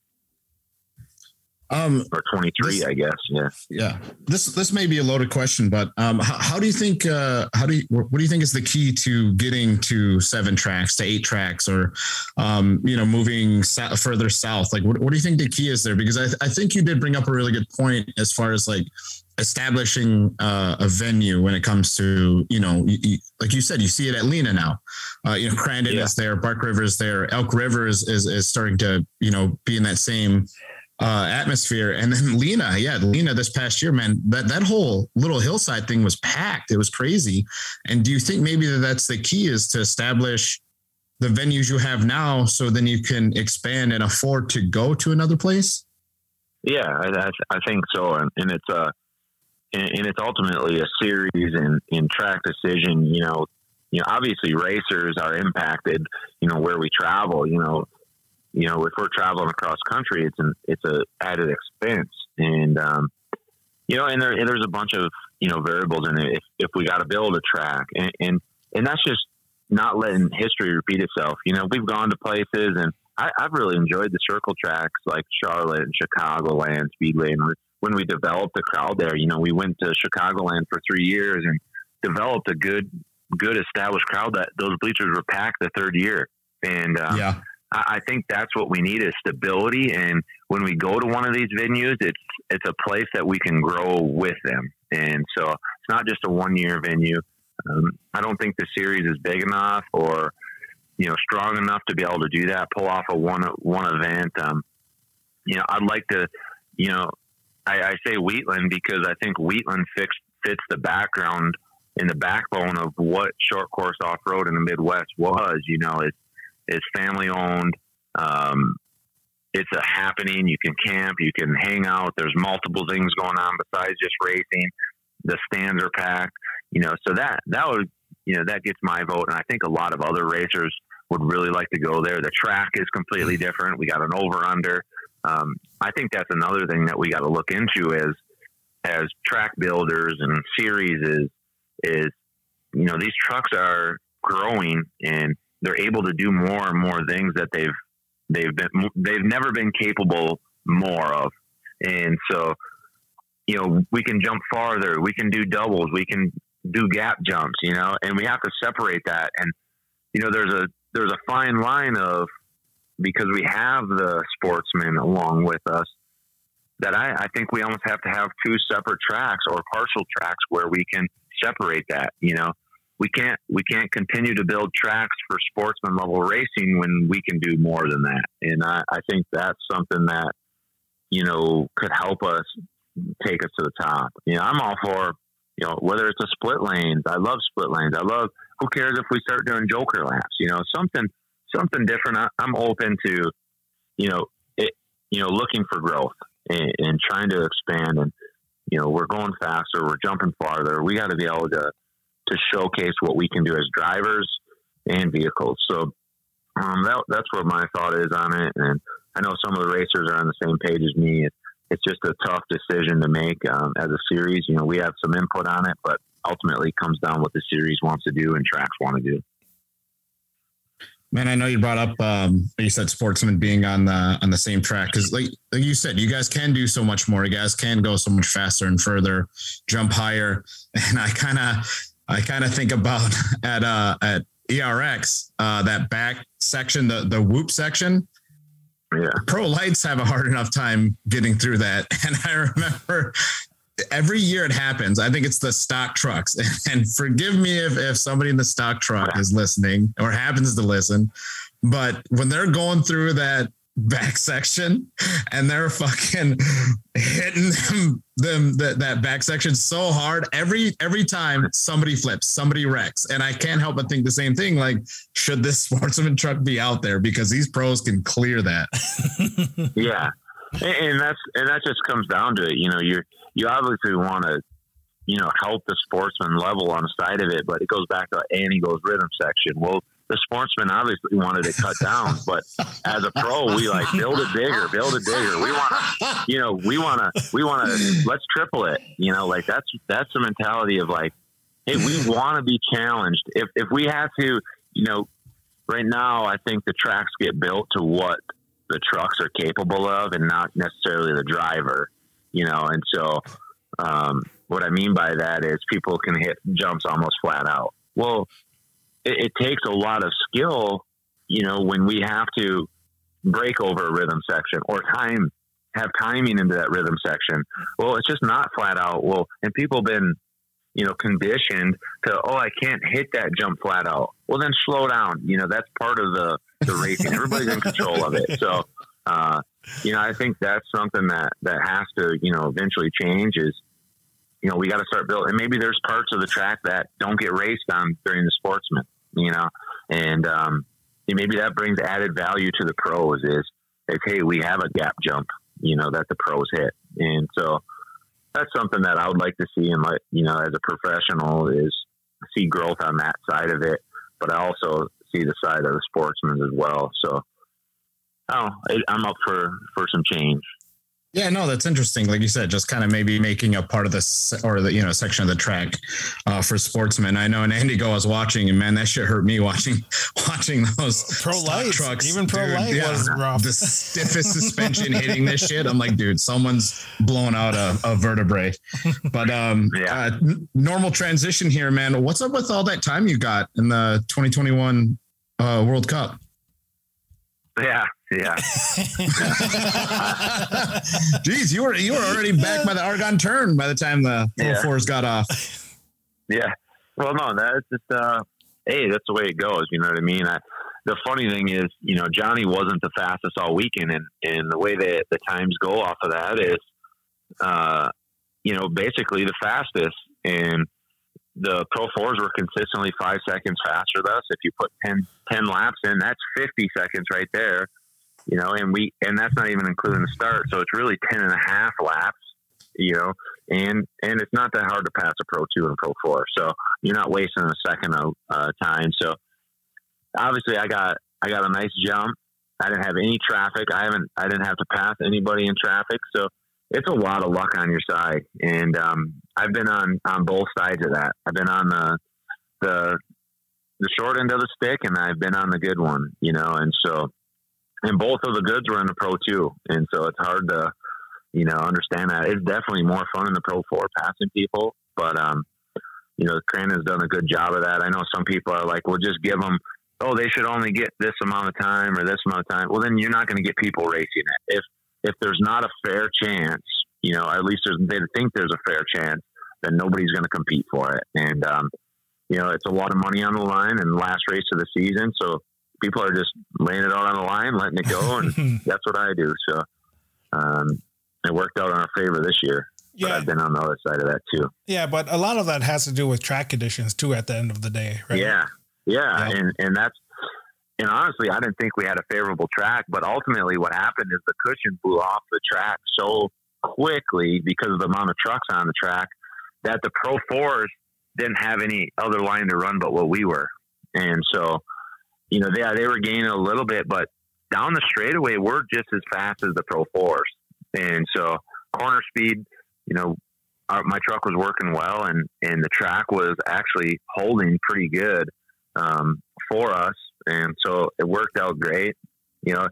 Speaker 4: Um, or 23, this, I guess. Yeah.
Speaker 2: Yeah. This, this may be a loaded question, but, um, how, how do you think, uh, how do you, what do you think is the key to getting to seven tracks to eight tracks or, um, you know, moving sa- further south? Like, what, what do you think the key is there? Because I, I think you did bring up a really good point as far as like establishing uh, a venue when it comes to you know you, you, like you said you see it at Lena now uh, you know Crandon yeah. is there Bark River is there Elk River is, is, is starting to you know be in that same uh, atmosphere. And then Lena, yeah, Lena this past year, man, that, that whole little hillside thing was packed. It was crazy. And do you think maybe that that's the key is to establish the venues you have now so then you can expand and afford to go to another place?
Speaker 4: Yeah, I, I think so. And, and it's a, uh, and, it's ultimately a series in, in track decision, you know, you know, obviously racers are impacted, you know, where we travel, you know, you know, if we're traveling across country, it's an it's a added expense, and um, you know, and there, there's a bunch of you know variables in it. If, if we got to build a track, and, and and that's just not letting history repeat itself. You know, we've gone to places, and I, have really enjoyed the circle tracks like Charlotte and Chicagoland, Speedway, and when we developed the crowd there, you know, we went to Chicagoland for three years and developed a good good established crowd that those bleachers were packed the third year, and um, yeah I think that's what we need is stability. And when we go to one of these venues, it's it's a place that we can grow with them. And so it's not just a one year venue. Um, I don't think the series is big enough or you know strong enough to be able to do that. Pull off a one one event. Um, you know, I'd like to. You know, I, I say Wheatland because I think Wheatland fix, fits the background in the backbone of what short course off road in the Midwest was. You know, it's it's family owned. Um, it's a happening. You can camp, you can hang out. There's multiple things going on besides just racing. The stands are packed. You know, so that that would you know that gets my vote, and I think a lot of other racers would really like to go there. The track is completely different. We got an over under. Um, I think that's another thing that we got to look into as as track builders and series is is you know these trucks are growing and they're able to do more and more things that they've they've been they've never been capable more of. And so you know we can jump farther we can do doubles we can do gap jumps you know and we have to separate that. And you know there's a there's a fine line of because we have the sportsmen along with us that I, I think we almost have to have two separate tracks or partial tracks where we can separate that you know we can't we can't continue to build tracks for sportsman level racing when we can do more than that. And I, I think that's something that you know could help us take us to the top. You know, I'm all for you know whether it's a split lanes. I love split lanes. I love. Who cares if we start doing joker laps? You know, something something different. I, I'm open to you know it. You know, looking for growth and, and trying to expand and you know we're going faster we're jumping farther we got to be able to to showcase what we can do as drivers and vehicles. So um, that, that's what my thought is on it. And I know some of the racers are on the same page as me. It, it's just a tough decision to make um, as a series. You know, we have some input on it, but ultimately it comes down what the series wants to do and tracks want to do.
Speaker 2: Man, I know you brought up um, you said sportsmen being on the on the same track because, like, like you said, you guys can do so much more. You guys can go so much faster and further, jump higher. (laughs) And I kind of I kind of think about (laughs) at uh, at ERX uh, that back section, the the whoop section.
Speaker 4: Yeah.
Speaker 2: Pro lights have a hard enough time getting through that, (laughs) and I remember every year it happens. I think it's the stock trucks. (laughs) And forgive me if, if somebody in the stock truck is listening or happens to listen, but when they're going through that back (laughs) section and they're fucking hitting them, them that, that back section so hard every every time somebody flips somebody wrecks and i can't help but think the same thing like should this (laughs) sportsman truck be out there because these pros can clear that
Speaker 4: yeah and, and that's and that just comes down to it you know you you obviously want to you know help the sportsman level on the side of it but it goes back to Antigo's rhythm section well the sportsman obviously wanted it cut down, (laughs) but as a pro, we like build it bigger, build it bigger. We want to, you know, we want to, we want to, let's triple it. You know, like that's that's the mentality of like, hey, we want to be challenged. If if we have to, you know, right now, I think the tracks get built to what the trucks are capable of, and not necessarily the driver. You know, and so um, what I mean by that is people can hit jumps almost flat out. Well, it, it takes a lot of skill, you know, when we have to break over a rhythm section or time have timing into that rhythm section. Well, it's just not flat out. Well, and people been, you know, conditioned to, oh, I can't hit that jump flat out. Well, then slow down. You know, that's part of the, the racing. Everybody's in control of it. So, uh, you know, I think that's something that, that has to, you know, eventually change is, you know, we got to start building. And maybe there's parts of the track that don't get raced on during the sportsman you know, and um, maybe that brings added value to the pros is, is, hey, we have a gap jump, you know, that the pros hit. And so that's something that I would like to see. And like, you know, as a professional is see growth on that side of it, but I also see the side of the sportsmen as well. So, oh, I'm up for, for some change.
Speaker 2: Yeah, no, that's interesting. Like you said, just kind of maybe making a part of this or the you know section of the track uh, for sportsmen. I know, and Antigo was watching, and man, that shit hurt me (laughs) watching watching those
Speaker 3: pro light trucks. Even pro light yeah, was rough.
Speaker 2: The stiffest suspension hitting this shit. I'm like, dude, someone's blown out a, a vertebrae. But um, (laughs) yeah. uh, normal transition here, man. What's up with all that time you got in the 2021 uh, World Cup?
Speaker 4: Yeah, yeah. (laughs)
Speaker 2: Jeez, you were you were already back by the Argon turn by the time the yeah. fours got off.
Speaker 4: Yeah. Well, no, that's just uh, hey, that's the way it goes. You know what I mean? I, the funny thing is, you know, Johnny wasn't the fastest all weekend, and and the way that the times go off of that is, uh, you know, basically the fastest, and the Pro Fours were consistently five seconds faster than us. If you put 10, 10 laps in, that's 50 seconds right there you know, and we, and that's not even including the start. So it's really 10 and a half laps, you know, and, and it's not that hard to pass a pro two and pro four. So you're not wasting a second of uh, time. So obviously I got, I got a nice jump. I didn't have any traffic. I haven't, I didn't have to pass anybody in traffic. So it's a lot of luck on your side. And, um, I've been on, on both sides of that. I've been on the, the, the short end of the stick and I've been on the good one, you know, and so and both of the goods were in the Pro two, and so it's hard to you know understand that. It's definitely more fun in the Pro four passing people, but um, you know, Crandon's done a good job of that. I know some people are like, well, just give them. Oh, they should only get this amount of time or this amount of time. Well, then you're not going to get people racing it. If if there's not a fair chance, you know, at least they think there's a fair chance, then nobody's going to compete for it. And um, you know, it's a lot of money on the line and last race of the season. So people are just laying it out on the line, letting it go, and (laughs) that's what I do. So um, it worked out in our favor this year. Yeah. But I've been on the other side of that too.
Speaker 3: Yeah, but a lot of that has to do with track conditions too. At the end of the day, right?
Speaker 4: Yeah, yeah, and and that's and honestly, I didn't think we had a favorable track, but ultimately, what happened is the cushion blew off the track so quickly because of the amount of trucks on the track that the Pro Fours didn't have any other line to run but what we were, and so you know, yeah, they were gaining a little bit, but down the straightaway, we're just as fast as the Pro Fours. And so corner speed, you know, our, my truck was working well and, and the track was actually holding pretty good um, for us. And so it worked out great, you know,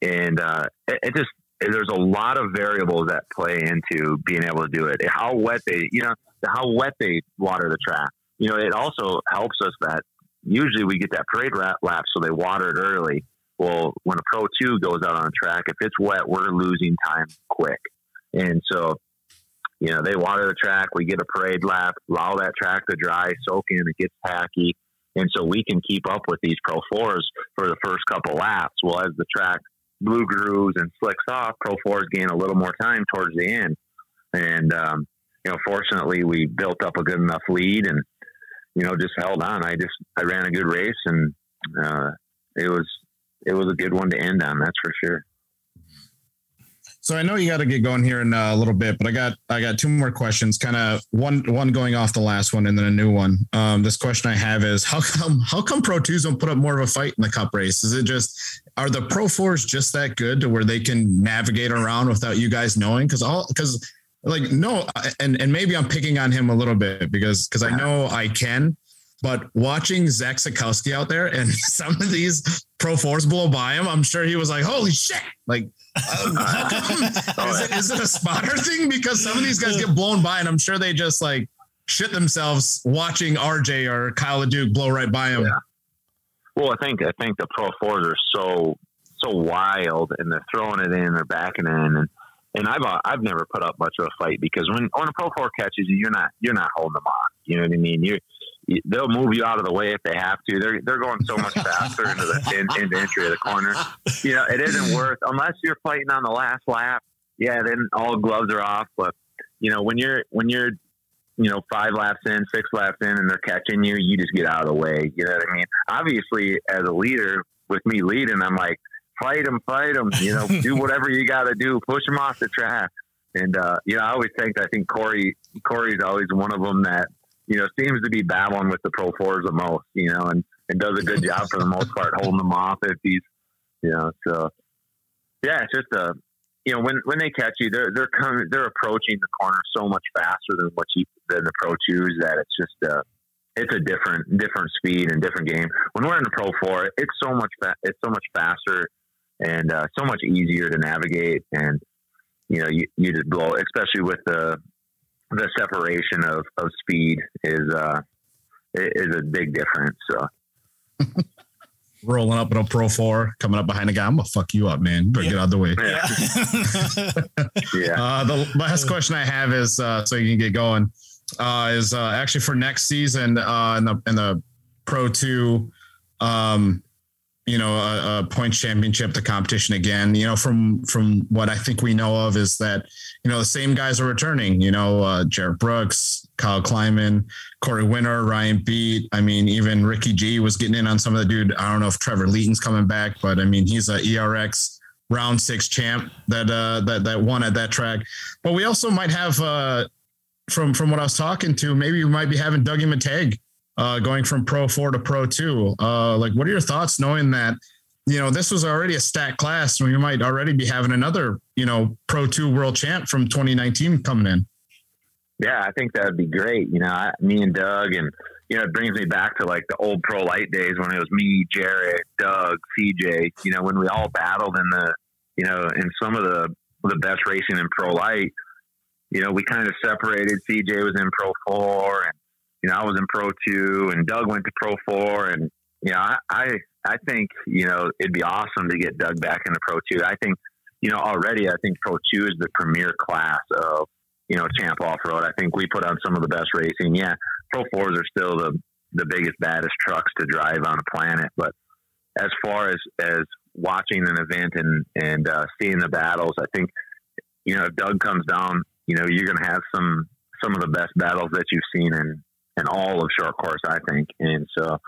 Speaker 4: and uh, it, it just, there's a lot of variables that play into being able to do it. How wet they, you know, how wet they water the track. You know, it also helps us that usually we get that parade lap, so they water it early. Well, when a Pro 2 goes out on a track, if it's wet, we're losing time quick. And so, you know, they water the track. We get a parade lap, allow that track to dry, soak in, it gets tacky. And so we can keep up with these Pro 4s for the first couple laps. Well, as the track blue grooves and slicks off, Pro 4s gain a little more time towards the end. And, um, you know, fortunately, we built up a good enough lead and, you know, just held on. I just, I ran a good race and uh, it was, it was a good one to end on. That's for sure.
Speaker 2: So I know you got to get going here in a little bit, but I got I got two more questions. Kind of one one going off the last one, and then a new one. Um, this question I have is how come how come Pro Twos don't put up more of a fight in the Cup race? Is it just are the Pro Fours just that good to where they can navigate around without you guys knowing? Because all because like no, and and maybe I'm picking on him a little bit because because I know I can, but watching Zach Sikowski out there and (laughs) some of these Pro Fours blow by him, I'm sure he was like, "Holy shit!" Like, um, (laughs) is, it, is it a spotter thing? Because some of these guys get blown by, and I'm sure they just like shit themselves watching RJ or Kyle Leduc blow right by him.
Speaker 4: Yeah. Well, I think I think the Pro Fours are so so wild, and they're throwing it in, they're backing in, and and I've uh, I've never put up much of a fight because when when a Pro Four catches you, you're not you're not holding them on. You know what I mean? You they'll move you out of the way if they have to. They're they're going so much faster into the in, into entry of the corner. You know, it isn't worth unless you're fighting on the last lap. Yeah, then all gloves are off. But you know, when you're when you're you know five laps in, six laps in, and they're catching you, you just get out of the way. You know what I mean? Obviously, as a leader, with me leading, I'm like, fight them, fight them. You know, do whatever you got to do, push them off the track. And uh, you know, I always think I think Corey Corey's always one of them that you know, seems to be battling with the Pro Fours the most, you know, and, and does a good job for the most part holding them off if he's, you know, so yeah, it's just a, you know, when, when they catch you, they're, they're coming, they're approaching the corner so much faster than what you, than the Pro Twos that it's just, uh, it's a different, different speed and different game. When we're in the Pro Four, it's so much, fa- it's so much faster and uh, so much easier to navigate. And, you know, you, you just blow, especially with the, the separation of, of speed is uh is a big difference. So (laughs)
Speaker 2: rolling up in a Pro Four, coming up behind a guy, I'm gonna fuck you up, man. Better
Speaker 3: Yeah.
Speaker 2: get out of the way.
Speaker 3: Yeah. (laughs)
Speaker 4: yeah,
Speaker 2: Uh, the last question I have is uh, so you can get going. Uh, is uh, actually for next season uh, in the in the Pro Two, um, you know, a, a points championship, the competition again. You know, from from what I think we know of is that you know the same guys are returning. You know, uh, Jerett Brooks, Kyle Kleiman, Corey Winter, Ryan Beat. I mean, even Ricky G was getting in on some of the dude. I don't know if Trevor Leeton's coming back, but I mean, he's a ERX round six champ that uh that that won at that track. But we also might have uh from from what I was talking to, maybe we might be having Dougie Mittag uh going from pro four to pro two. Uh like what are your thoughts knowing that you know this was already a stat class and we might already be having another, you know, pro two world champ from 2019 coming in.
Speaker 4: yeah, I think that would be great. You know, I, me and Doug, and you know, it brings me back to like the old pro light days when it was me, Jerett, Doug, CJ. You know, when we all battled in the, you know, in some of the the best racing in pro light. You know, we kind of separated. CJ was in pro four, and you know, I was in pro two, and Doug went to pro four, and you know, I I, I think you know it'd be awesome to get Doug back into pro two. I think you know already. I think pro two is the premier class of you know, champ off road. I think we put on some of the best racing. Yeah, Pro Fours are still the the biggest, baddest trucks to drive on the planet. But as far as as watching an event and and uh, seeing the battles, I think you know if Doug comes down, you know you're going to have some some of the best battles that you've seen in in all of short course. I think, and so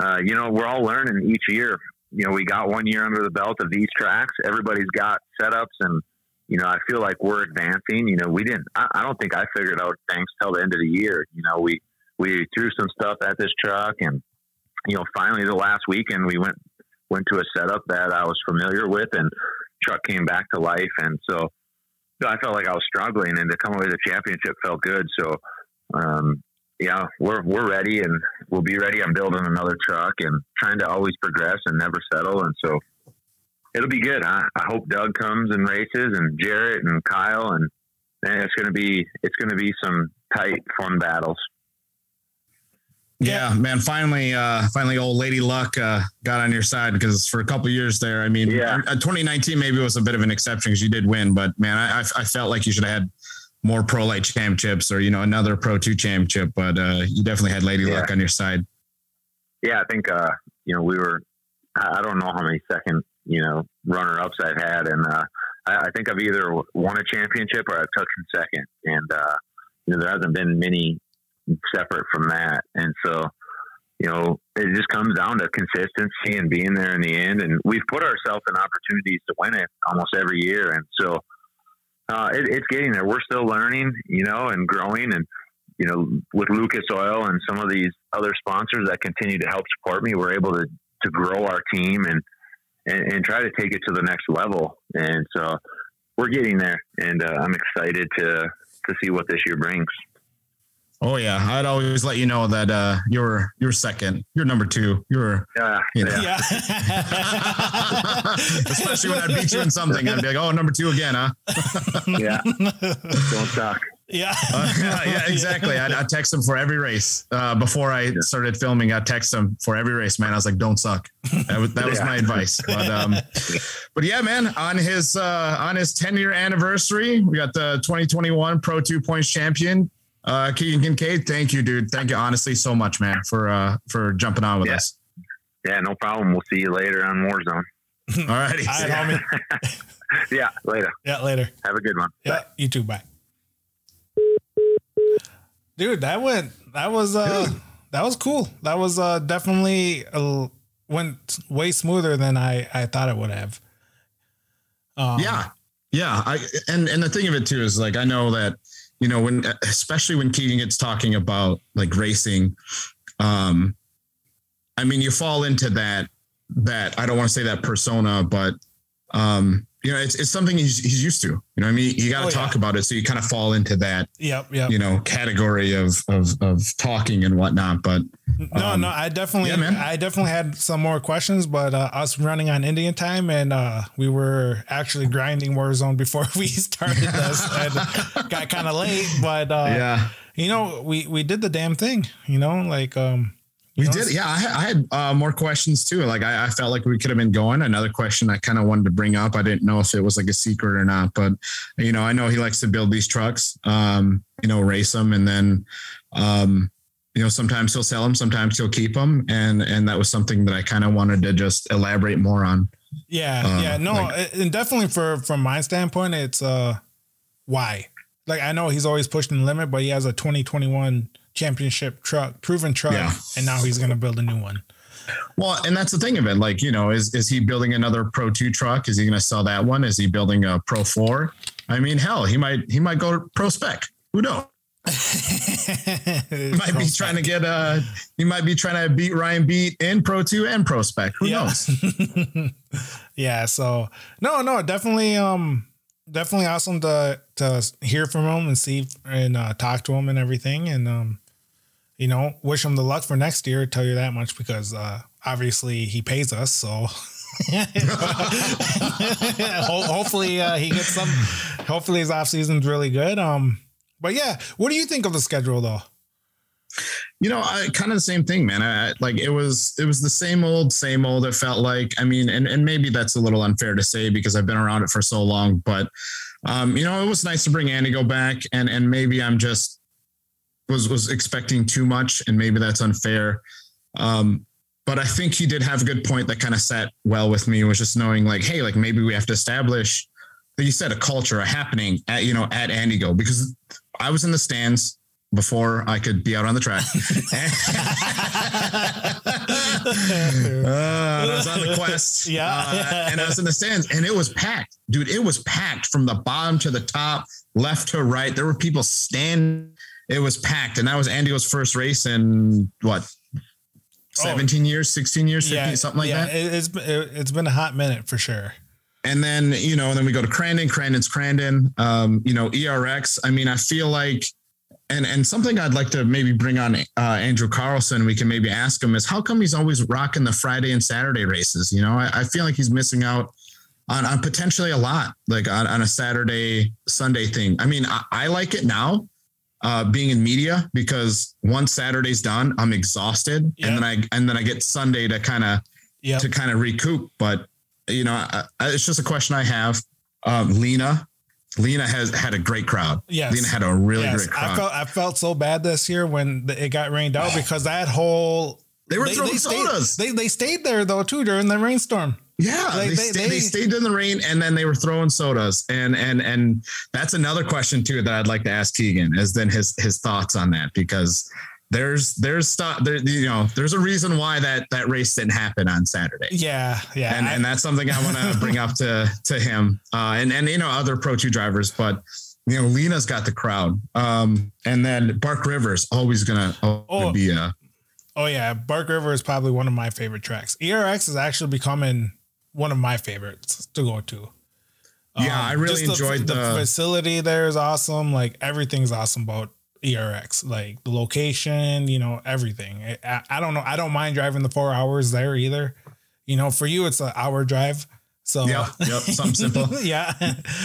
Speaker 4: uh, you know we're all learning each year. You know, we got one year under the belt of these tracks. Everybody's got setups and you know, I feel like we're advancing. You know, we didn't. I, I don't think I figured out things till the end of the year. You know, we we threw some stuff at this truck, and you know, finally the last weekend we went went to a setup that I was familiar with, and truck came back to life, and so I felt like I was struggling, and to come away with a championship felt good. So, um, yeah, we're we're ready, and we'll be ready. I'm building another truck and trying to always progress and never settle, and so it'll be good. I, I hope Doug comes and races and Jerett and Kyle and man, it's gonna be it's gonna be some tight fun battles.
Speaker 2: Yeah, man. Finally, uh, finally, old Lady Luck uh, got on your side because for a couple years there, I mean,
Speaker 4: Yeah.
Speaker 2: uh, 2019 maybe was a bit of an exception because you did win, but man, I I felt like you should have had more pro light championships or you know another pro two championship, but uh, you definitely had Lady
Speaker 4: Yeah.
Speaker 2: Luck on your side.
Speaker 4: Yeah, I think uh, you know we were. I don't know how many second you know runner ups I've had, and uh, I, I think I've either won a championship or I've touched in second, and uh, you know there hasn't been many separate from that, and so you know it just comes down to consistency and being there in the end, and we've put ourselves in opportunities to win it almost every year, and so uh, it, it's getting there. We're still learning, you know, and growing, and you know, with Lucas Oil and some of these other sponsors that continue to help support me, we're able to to grow our team and and, and try to take it to the next level. And so we're getting there, and uh, I'm excited to to see what this year brings.
Speaker 2: Oh yeah, I'd always let you know that uh, you're you're second, you're number two, you're
Speaker 4: Yeah,
Speaker 2: you know.
Speaker 3: Yeah. (laughs)
Speaker 2: Especially when I beat you in something, I'd be like, "Oh, number two again, huh?"
Speaker 4: yeah. (laughs) Don't suck.
Speaker 3: yeah.
Speaker 2: Uh, yeah, yeah, exactly. I, I text him for every race. Uh, before I started filming, I text him for every race, man. I was like, "Don't suck." That was, that was
Speaker 4: Yeah.
Speaker 2: my advice. But um, (laughs) but yeah, man. On his uh, on his 10 year anniversary, we got the 2021 Pro Two Points champion, uh, Keegan Kincaid. Thank you, dude. Thank you, honestly, so much, man, for uh, for jumping on with
Speaker 4: Yeah.
Speaker 2: us.
Speaker 4: Yeah, no problem. We'll see you later on Warzone. (laughs)
Speaker 2: All righty.
Speaker 3: All right, homie. (laughs)
Speaker 4: Yeah, later.
Speaker 3: Yeah, later.
Speaker 4: Have a good one.
Speaker 3: Yeah, you too. Bye. Dude, that went. That was uh, that was cool. That was uh, definitely uh, went way smoother than I I thought it would have. Um,
Speaker 2: yeah yeah i and and the thing of it too is like i know that you know when especially when keegan gets talking about like racing um i mean you fall into that that i don't want to say that persona but um you know it's, it's something he's, he's used to you know what i mean you got to
Speaker 3: Oh,
Speaker 2: talk
Speaker 3: yeah.
Speaker 2: about it so you kind of fall into that
Speaker 3: Yep. Yep.
Speaker 2: you know category of of of talking and whatnot but
Speaker 3: No,
Speaker 2: Um,
Speaker 3: no, I definitely,
Speaker 2: yeah, man.
Speaker 3: I definitely had some more questions, but uh, us running on Indian time, and uh, we were actually grinding Warzone before (laughs) we started this, and got kind of late. But uh,
Speaker 2: yeah
Speaker 3: you know, we we did the damn thing. You know, like um, you
Speaker 2: We
Speaker 3: know,
Speaker 2: did, yeah. I, had- I had uh, more questions too. Like I, I felt like we could have been going. Another question I kind of wanted to bring up. I didn't know if it was like a secret or not, but you know, I know he likes to build these trucks. Um, you know, race them, and then, um, you know, sometimes he'll sell them, sometimes he'll keep them, and and that was something that I kind of wanted to just elaborate more on.
Speaker 3: Yeah,
Speaker 2: Uh,
Speaker 3: yeah, no,
Speaker 2: like-
Speaker 3: and definitely for from my standpoint, it's uh, why? Like I know he's always pushing the limit, but he has a 2021 championship truck, proven truck,
Speaker 2: Yeah.
Speaker 3: and now he's gonna build a new one.
Speaker 2: Well, and that's the thing of it. Like, you know, is is he building another Pro Two truck? Is he going to sell that one? Is he building a Pro Four? I mean, hell, he might he might go to Pro Spec. Who knows? He (laughs) might be trying to get uh he might be trying to beat Ryan Beat in Pro 2 and Pro Spec. Who
Speaker 3: Yeah.
Speaker 2: knows? (laughs)
Speaker 3: yeah, so no, no, definitely, um, definitely awesome to to hear from him and see and uh, talk to him and everything, and um, you know, wish him the luck for next year. Tell you that much because uh, obviously he pays us, so. (laughs) Hopefully uh, he gets some. Hopefully his off season's really good. Um, but yeah, what do you think of the schedule though?
Speaker 2: You know, I kind of the same thing, man. I like it was it was the same old, same old. It felt like, I mean, and and maybe that's a little unfair to say because I've been around it for so long, but um, you know, it was nice to bring Antigo back and and maybe I'm just was was expecting too much and maybe that's unfair. Um, but I think he did have a good point that kind of sat well with me was just knowing like, hey, like maybe we have to establish, like you said, a culture, a happening at you know at Antigo because I was in the stands before I could be out on the track. (laughs) (laughs) Uh, I was on the quest. (laughs)
Speaker 3: Yeah.
Speaker 2: Uh, and I was in the stands and it was packed. Dude, it was packed from the bottom to the top, left to right. There were people standing. It was packed. And that was Andy's first race in what? 17 years, 16 years, 15, something like
Speaker 3: Oh. yeah,
Speaker 2: that.
Speaker 3: It, it's it, it's been a hot minute for sure.
Speaker 2: And then, you know, and then we go to Crandon, Crandon's Crandon, um, you know, ERX. I mean, I feel like, and, and something I'd like to maybe bring on uh, Andrew Carlson, we can maybe ask him is how come he's always rocking the Friday and Saturday races? You know, I, I feel like he's missing out on, on potentially a lot, like on, on a Saturday, Sunday thing. I mean, I, I like it now, uh, being in media because once Saturday's done, I'm exhausted.
Speaker 3: Yeah.
Speaker 2: And then I, and then I get Sunday to kind of,
Speaker 3: Yeah,
Speaker 2: to kind of recoup. But you know, I, I, it's just a question I have. Um, Lena, Lena has had a great crowd.
Speaker 3: Yes.
Speaker 2: Lena had a really
Speaker 3: Yes,
Speaker 2: great crowd.
Speaker 3: I felt I felt so bad this year when it got rained out (sighs) because that whole
Speaker 2: they were throwing
Speaker 3: stayed,
Speaker 2: sodas.
Speaker 3: They they stayed there though too during the rainstorm.
Speaker 2: Yeah,
Speaker 3: Like,
Speaker 2: they,
Speaker 3: they-
Speaker 2: stayed,
Speaker 3: they-
Speaker 2: they stayed in the rain and then they were throwing sodas. And and and that's another question too that I'd like to ask Keegan is then his his thoughts on that because there's there's stuff there you know there's a reason why that that race didn't happen on Saturday.
Speaker 3: Yeah, yeah.
Speaker 2: And,
Speaker 3: I-
Speaker 2: and that's something I want to bring up to to him uh, and and you know other Pro Two drivers, but you know Lena's got the crowd, um, and then Bark Rivers always gonna always
Speaker 3: Oh.
Speaker 2: be a
Speaker 3: oh yeah, Bark River is probably one of my favorite tracks. ERX is actually becoming one of my favorites to go to.
Speaker 2: Yeah, I um,
Speaker 3: really
Speaker 2: enjoyed
Speaker 3: the,
Speaker 2: the-
Speaker 3: facility. There is awesome. Like everything's awesome about ERX. Like the location, you know, everything. I- I, don't know. I don't mind driving the four hours there either. You know, for you, it's an hour drive. So
Speaker 2: Yep, yep, something simple. (laughs)
Speaker 3: yeah,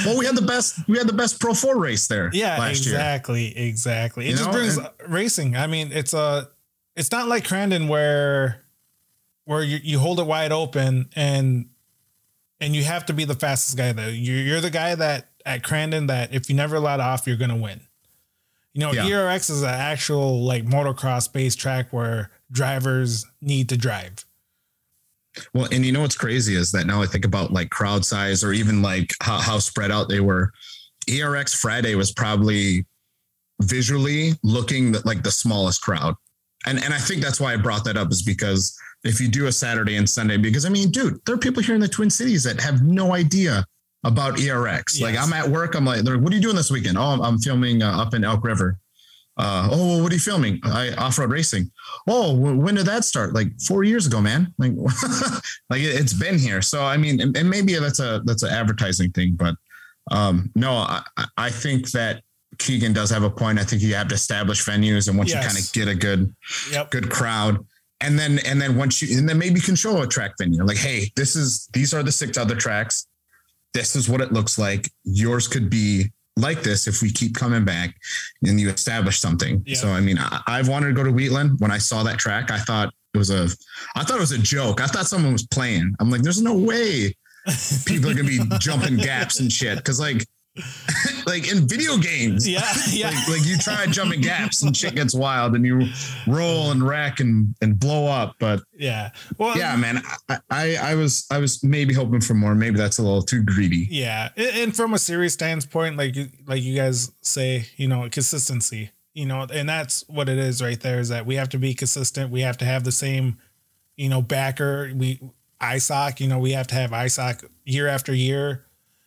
Speaker 2: well we had the best we had the best Pro Four race there
Speaker 3: yeah,
Speaker 2: last year.
Speaker 3: exactly, exactly. It
Speaker 2: You
Speaker 3: just
Speaker 2: know,
Speaker 3: brings
Speaker 2: and-
Speaker 3: racing. I mean, it's a. It's not like Crandon where, where you, you hold it wide open and and you have to be the fastest guy though. You're you're the guy that at Crandon that if you never let off, you're gonna win. You know,
Speaker 2: Yeah.
Speaker 3: ERX is an actual like motocross based track where drivers need to drive.
Speaker 2: Well, and you know what's crazy is that now I think about like crowd size or even like how, how spread out they were. ERX Friday was probably visually looking like the smallest crowd. And and I think that's why I brought that up is because if you do a Saturday and Sunday, because I mean, dude, there are people here in the Twin Cities that have no idea about ERX. Like I'm at work, I'm like, what are you doing this weekend? Oh, I'm, filming uh, up in Elk River. Uh, oh, what are you filming? I off-road racing. Oh, wh- when did that start? Like four years ago, man. (laughs) Like, (laughs) like it- it's been here. So I mean, and, and maybe that's a that's an advertising thing, but um, no, I, I think that Keegan does have a point. I think you have to establish venues, and once
Speaker 3: Yes.
Speaker 2: you kind of get a good
Speaker 3: Yep.
Speaker 2: good crowd, and then and then once you and then maybe show a track venue like, hey, this is these are the six other tracks. This is what it looks like. Yours could be like this if we keep coming back and you establish something.
Speaker 3: Yeah.
Speaker 2: So I mean, I, I've wanted to go to Wheatland. When I saw that track, I thought it was a, I thought it was a joke. I thought someone was playing. I'm like, there's no way (laughs) people are gonna be jumping gaps and shit. Cause like, (laughs) like in video games, (laughs)
Speaker 3: Yeah, (laughs) yeah.
Speaker 2: like, like you try jumping gaps and shit gets wild and you roll and wreck and, and blow up. But
Speaker 3: yeah. Well,
Speaker 2: yeah, man, I, I, I was, I was maybe hoping for more. Maybe that's a little too greedy.
Speaker 3: Yeah, and from a serious standpoint, like you like you guys say, you know, consistency, you know, and that's what it is right there. Is that we have to be consistent. We have to have the same, you know, backer. We ISOC, you know, we have to have ISOC year after year.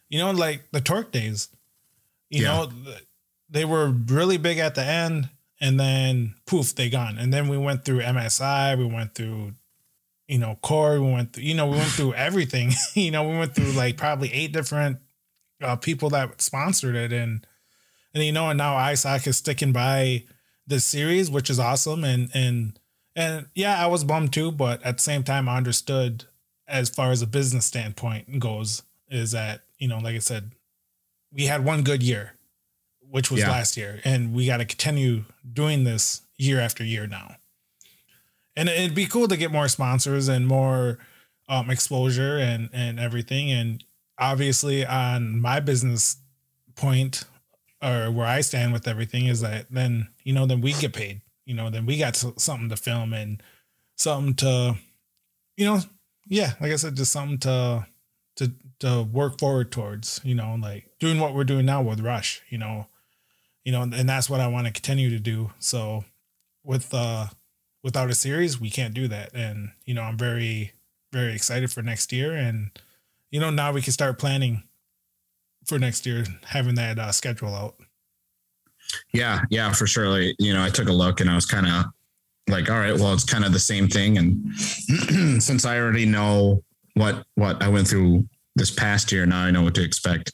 Speaker 3: You know, like the torque days. You
Speaker 2: Yeah.
Speaker 3: know, they were really big at the end, and then poof, they gone. And then we went through MSI. We went through you know, Corey, we went through, you know, we went through (laughs) everything. (laughs) you know, we went through like probably eight different uh, people that sponsored it. And, and, you know, and now ISOC is sticking by this series, which is awesome. And, and, and yeah, I was bummed too, but at the same time, I understood as far as a business standpoint goes, is that, you know, like I said, we had one good year, which was
Speaker 2: Yeah.
Speaker 3: last year, and we got to continue doing this year after year now and it'd be cool to get more sponsors and more um, exposure and and everything. And obviously, on my business point or where I stand with everything is that then you know then we get paid. You know, then we got something to film and something to, you know, yeah, like I said, just something to to to work forward towards. You know, like doing what we're doing now with Rush. You know, you know, and that's what I want to continue to do. So with uh without a series, we can't do that. And, you know, I'm very, very excited for next year. And, you know, now we can start planning for next year, having that uh, schedule out.
Speaker 2: Yeah, yeah, for sure. Like, you know, I took a look and I was kind of like, all right, well, it's kind of the same thing. And (clears throat) since I already know what what I went through this past year, now I know what to expect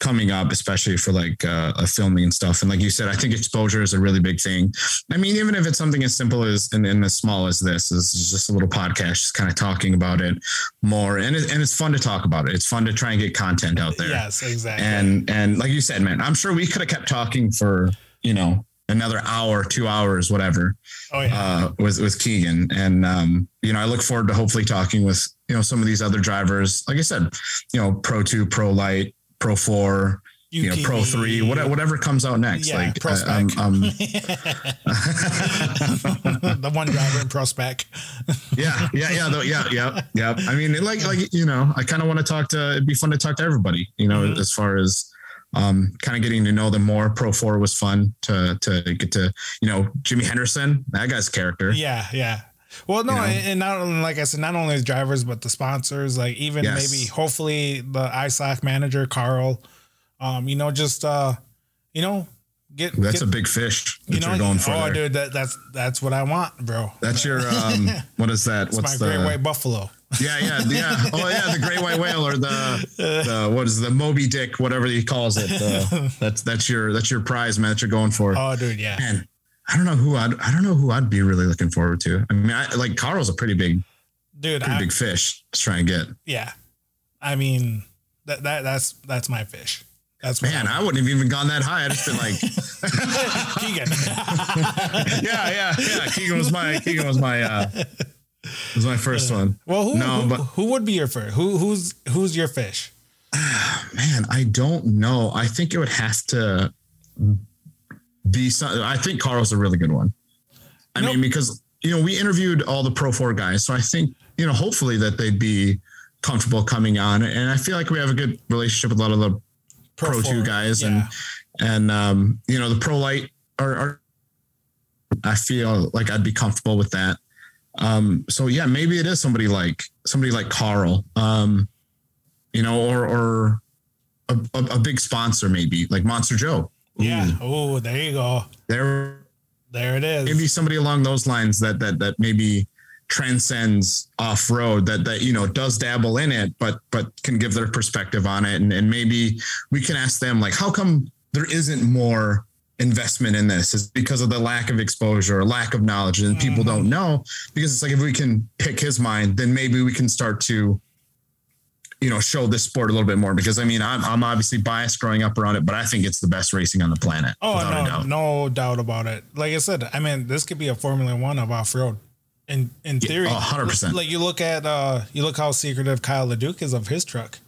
Speaker 2: coming up, especially for like uh, a filming and stuff. And like you said, I think exposure is a really big thing. I mean, even if it's something as simple as and, and as small as this, this is just a little podcast, just kind of talking about it more. And it, and it's fun to talk about it. It's fun to try and get content out there
Speaker 3: Yes, exactly.
Speaker 2: and and like you said man i'm sure we could have kept talking for you know another hour two hours whatever
Speaker 3: oh, yeah.
Speaker 2: uh with with keegan and um you know i look forward to hopefully talking with you know some of these other drivers like i said you know pro 2 pro light pro 4 you know, Pro Three, whatever, whatever comes out next.
Speaker 3: Yeah,
Speaker 2: like,
Speaker 3: Pro Spec. (laughs) The one driver in Pro Spec.
Speaker 2: yeah, yeah, yeah, yeah, yeah, yeah. I mean, like, like you know, I kind of want to talk to. It'd be fun to talk to everybody. You know,
Speaker 3: Mhm.
Speaker 2: as far as um, kind of getting to know them more. Pro Four was fun to to get to. You know, Jimmy Henderson, that guy's character.
Speaker 3: Yeah, yeah. Well, no,
Speaker 2: You know?
Speaker 3: and not only, like I said, not only the drivers, but the sponsors, like even
Speaker 2: Yes.
Speaker 3: maybe hopefully the ISOC manager, Carl, um, you know, just, uh, you know, get,
Speaker 2: That's
Speaker 3: get,
Speaker 2: a big fish that
Speaker 3: you know,
Speaker 2: you're going for
Speaker 3: oh,
Speaker 2: there.
Speaker 3: dude, that, that's, that's what I want, bro.
Speaker 2: That's your (laughs) um, what is that? What's
Speaker 3: my
Speaker 2: the
Speaker 3: great white buffalo.
Speaker 2: Yeah, yeah, yeah. Oh, yeah, the great white whale or the, the what is the Moby Dick, whatever he calls it. That's that's your that's your prize, man. That you're going for.
Speaker 3: Oh, dude, yeah.
Speaker 2: Man, I don't know who I'd I don't know who I'd be really looking forward to. I mean, I, like Carl's a pretty big
Speaker 3: Dude,
Speaker 2: pretty
Speaker 3: I,
Speaker 2: big fish to try and get.
Speaker 3: yeah. I mean, that, that that's that's my fish. That's
Speaker 2: Man, I wouldn't have even gone that high. I'd just been like, (laughs) (laughs)
Speaker 3: Keegan.
Speaker 2: yeah, yeah, yeah. Keegan was my Keegan was my uh was my first one.
Speaker 3: well, who,
Speaker 2: No,
Speaker 3: who,
Speaker 2: but-
Speaker 3: who would be your first? Who who's who's your fish? (sighs)
Speaker 2: Man, I don't know. I think it would have to be some. I think Carl's a really good one. I
Speaker 3: Nope.
Speaker 2: mean, because you know we interviewed all the Pro Four guys, so I think you know hopefully that they'd be comfortable coming on, and I feel like we have a good relationship with a lot of the Pro, Two guys,
Speaker 3: Yeah.
Speaker 2: and and um, you know the Pro Light are, are. I feel like I'd be comfortable with that. Um, so yeah, maybe it is somebody like somebody like Carl, um, you know, or or a, a, a big sponsor maybe like Monster Joe.
Speaker 3: Yeah. Oh, there you go.
Speaker 2: there
Speaker 3: There it is.
Speaker 2: maybe somebody along those lines that that that maybe transcends off road that that you know does dabble in it but but can give their perspective on it and, and maybe we can ask them like how come there isn't more investment in this is because of the lack of exposure or lack of knowledge and people don't know because it's like if we can pick his mind then maybe we can start to you know show this sport a little bit more because i mean i'm, I'm obviously biased growing up around it but i think it's the best racing on the planet
Speaker 3: Oh no,
Speaker 2: doubt.
Speaker 3: no doubt about it. Like I said, I mean, this could be a Formula One of off road. In in theory,
Speaker 2: oh, 100%.
Speaker 3: Like you look at, uh you look how secretive Kyle Leduc is of his truck.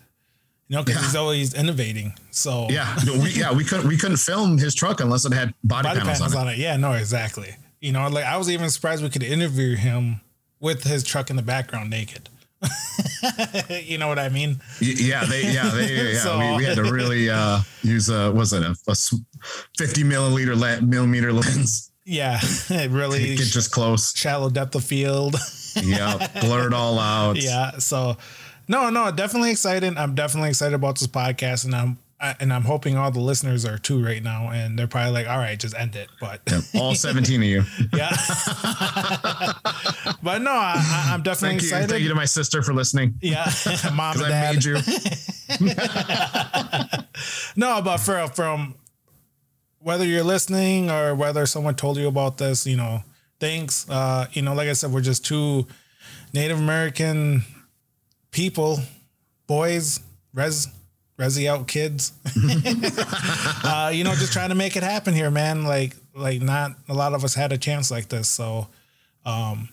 Speaker 3: You know, because
Speaker 2: Yeah.
Speaker 3: he's always innovating. So
Speaker 2: Yeah, we yeah we couldn't we couldn't film his truck unless it had body,
Speaker 3: body
Speaker 2: panels,
Speaker 3: panels
Speaker 2: on it.
Speaker 3: on it. Yeah, no, exactly. You know, like I was even surprised we could interview him with his truck in the background naked. (laughs) you know what I mean?
Speaker 2: Yeah, they yeah they yeah (laughs)
Speaker 3: So-
Speaker 2: we, we had to really uh, use a was it a fifty milliliter millimeter lens
Speaker 3: Yeah, (laughs) it really
Speaker 2: get just close.
Speaker 3: shallow depth of field.
Speaker 2: Yeah, blur it all out.
Speaker 3: yeah so no no definitely excited. I'm definitely excited about this podcast and i'm I, and i'm hoping all the listeners are too right now and they're probably like all right just end it. But
Speaker 2: Yeah, all (laughs) seventeen of you.
Speaker 3: yeah. (laughs) But no I, I, i'm definitely
Speaker 2: Thank you,
Speaker 3: excited.
Speaker 2: Thank you to my sister for listening.
Speaker 3: Yeah. (laughs) Mom and
Speaker 2: I
Speaker 3: dad.
Speaker 2: made you.
Speaker 3: no but for from whether you're listening or whether someone told you about this you know thanks. Uh you know like i said we're just two native american people boys res resi out kids. (laughs) Uh you know just trying to make it happen here man. Like like not a lot of us had a chance like this. So um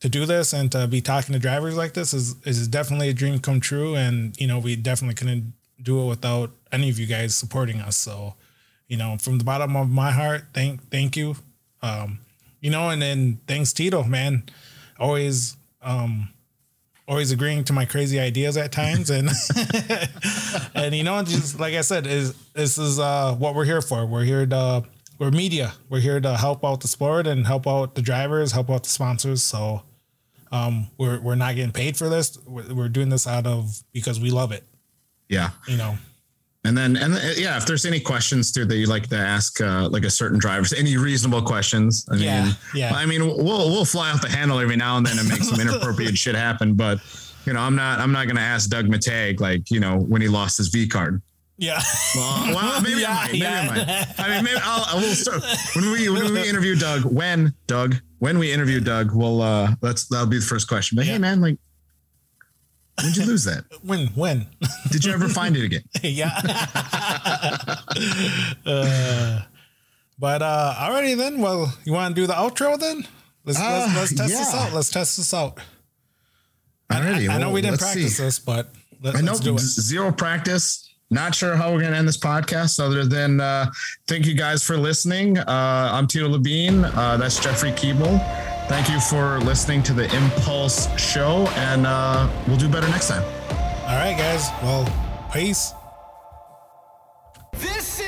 Speaker 3: to do this and to be talking to drivers like this is is definitely a dream come true. And you know we definitely couldn't do it without any of you guys supporting us. So you know from the bottom of my heart thank thank you. Um you know and then thanks tito man. Always um always agreeing to my crazy ideas at times and (laughs) and you know just like i said is this is uh what we're here for. We're here to we're media. We're here to help out the sport and help out the drivers help out the sponsors. So um we're we're not getting paid for this. We're, we're doing this out of because we love it.
Speaker 2: Yeah,
Speaker 3: you know
Speaker 2: and then and uh, yeah, if there's any questions too that you'd like to ask, uh, like a certain driver, any reasonable questions. I
Speaker 3: Yeah,
Speaker 2: mean,
Speaker 3: yeah.
Speaker 2: I mean, we'll we'll fly off the handle every now and then and make some (laughs) inappropriate shit happen, but. You know, I'm not. I'm not going to ask Doug Mittag like you know when he lost his V card.
Speaker 3: yeah
Speaker 2: Well, well (laughs) maybe
Speaker 3: Yeah,
Speaker 2: I might. Maybe
Speaker 3: yeah.
Speaker 2: I might. I mean, maybe I'll, I will start when we when we interview Doug. When Doug, when we interview Doug, we'll uh, that's that'll be the first question. But
Speaker 3: Yeah.
Speaker 2: hey, man, like, when'd you lose that?
Speaker 3: when when
Speaker 2: Did you ever find it again? (laughs)
Speaker 3: yeah. (laughs) uh, but uh alrighty then. Well, you want to do the outro then? Let's let's,
Speaker 2: Uh,
Speaker 3: let's test this out. Let's test this out. I,
Speaker 2: Alrighty,
Speaker 3: I, I know
Speaker 2: well,
Speaker 3: we didn't practice
Speaker 2: see.
Speaker 3: this, but let,
Speaker 2: I know
Speaker 3: us do it.
Speaker 2: zero practice. not sure how we're going to end this podcast other than uh, thank you guys for listening. Uh, I'm Tito Labine. Uh, that's Jeffrey Keeble. Thank you for listening to the Impulse Show, and uh, we'll do better next time.
Speaker 3: All right, guys. Well, peace.
Speaker 1: This is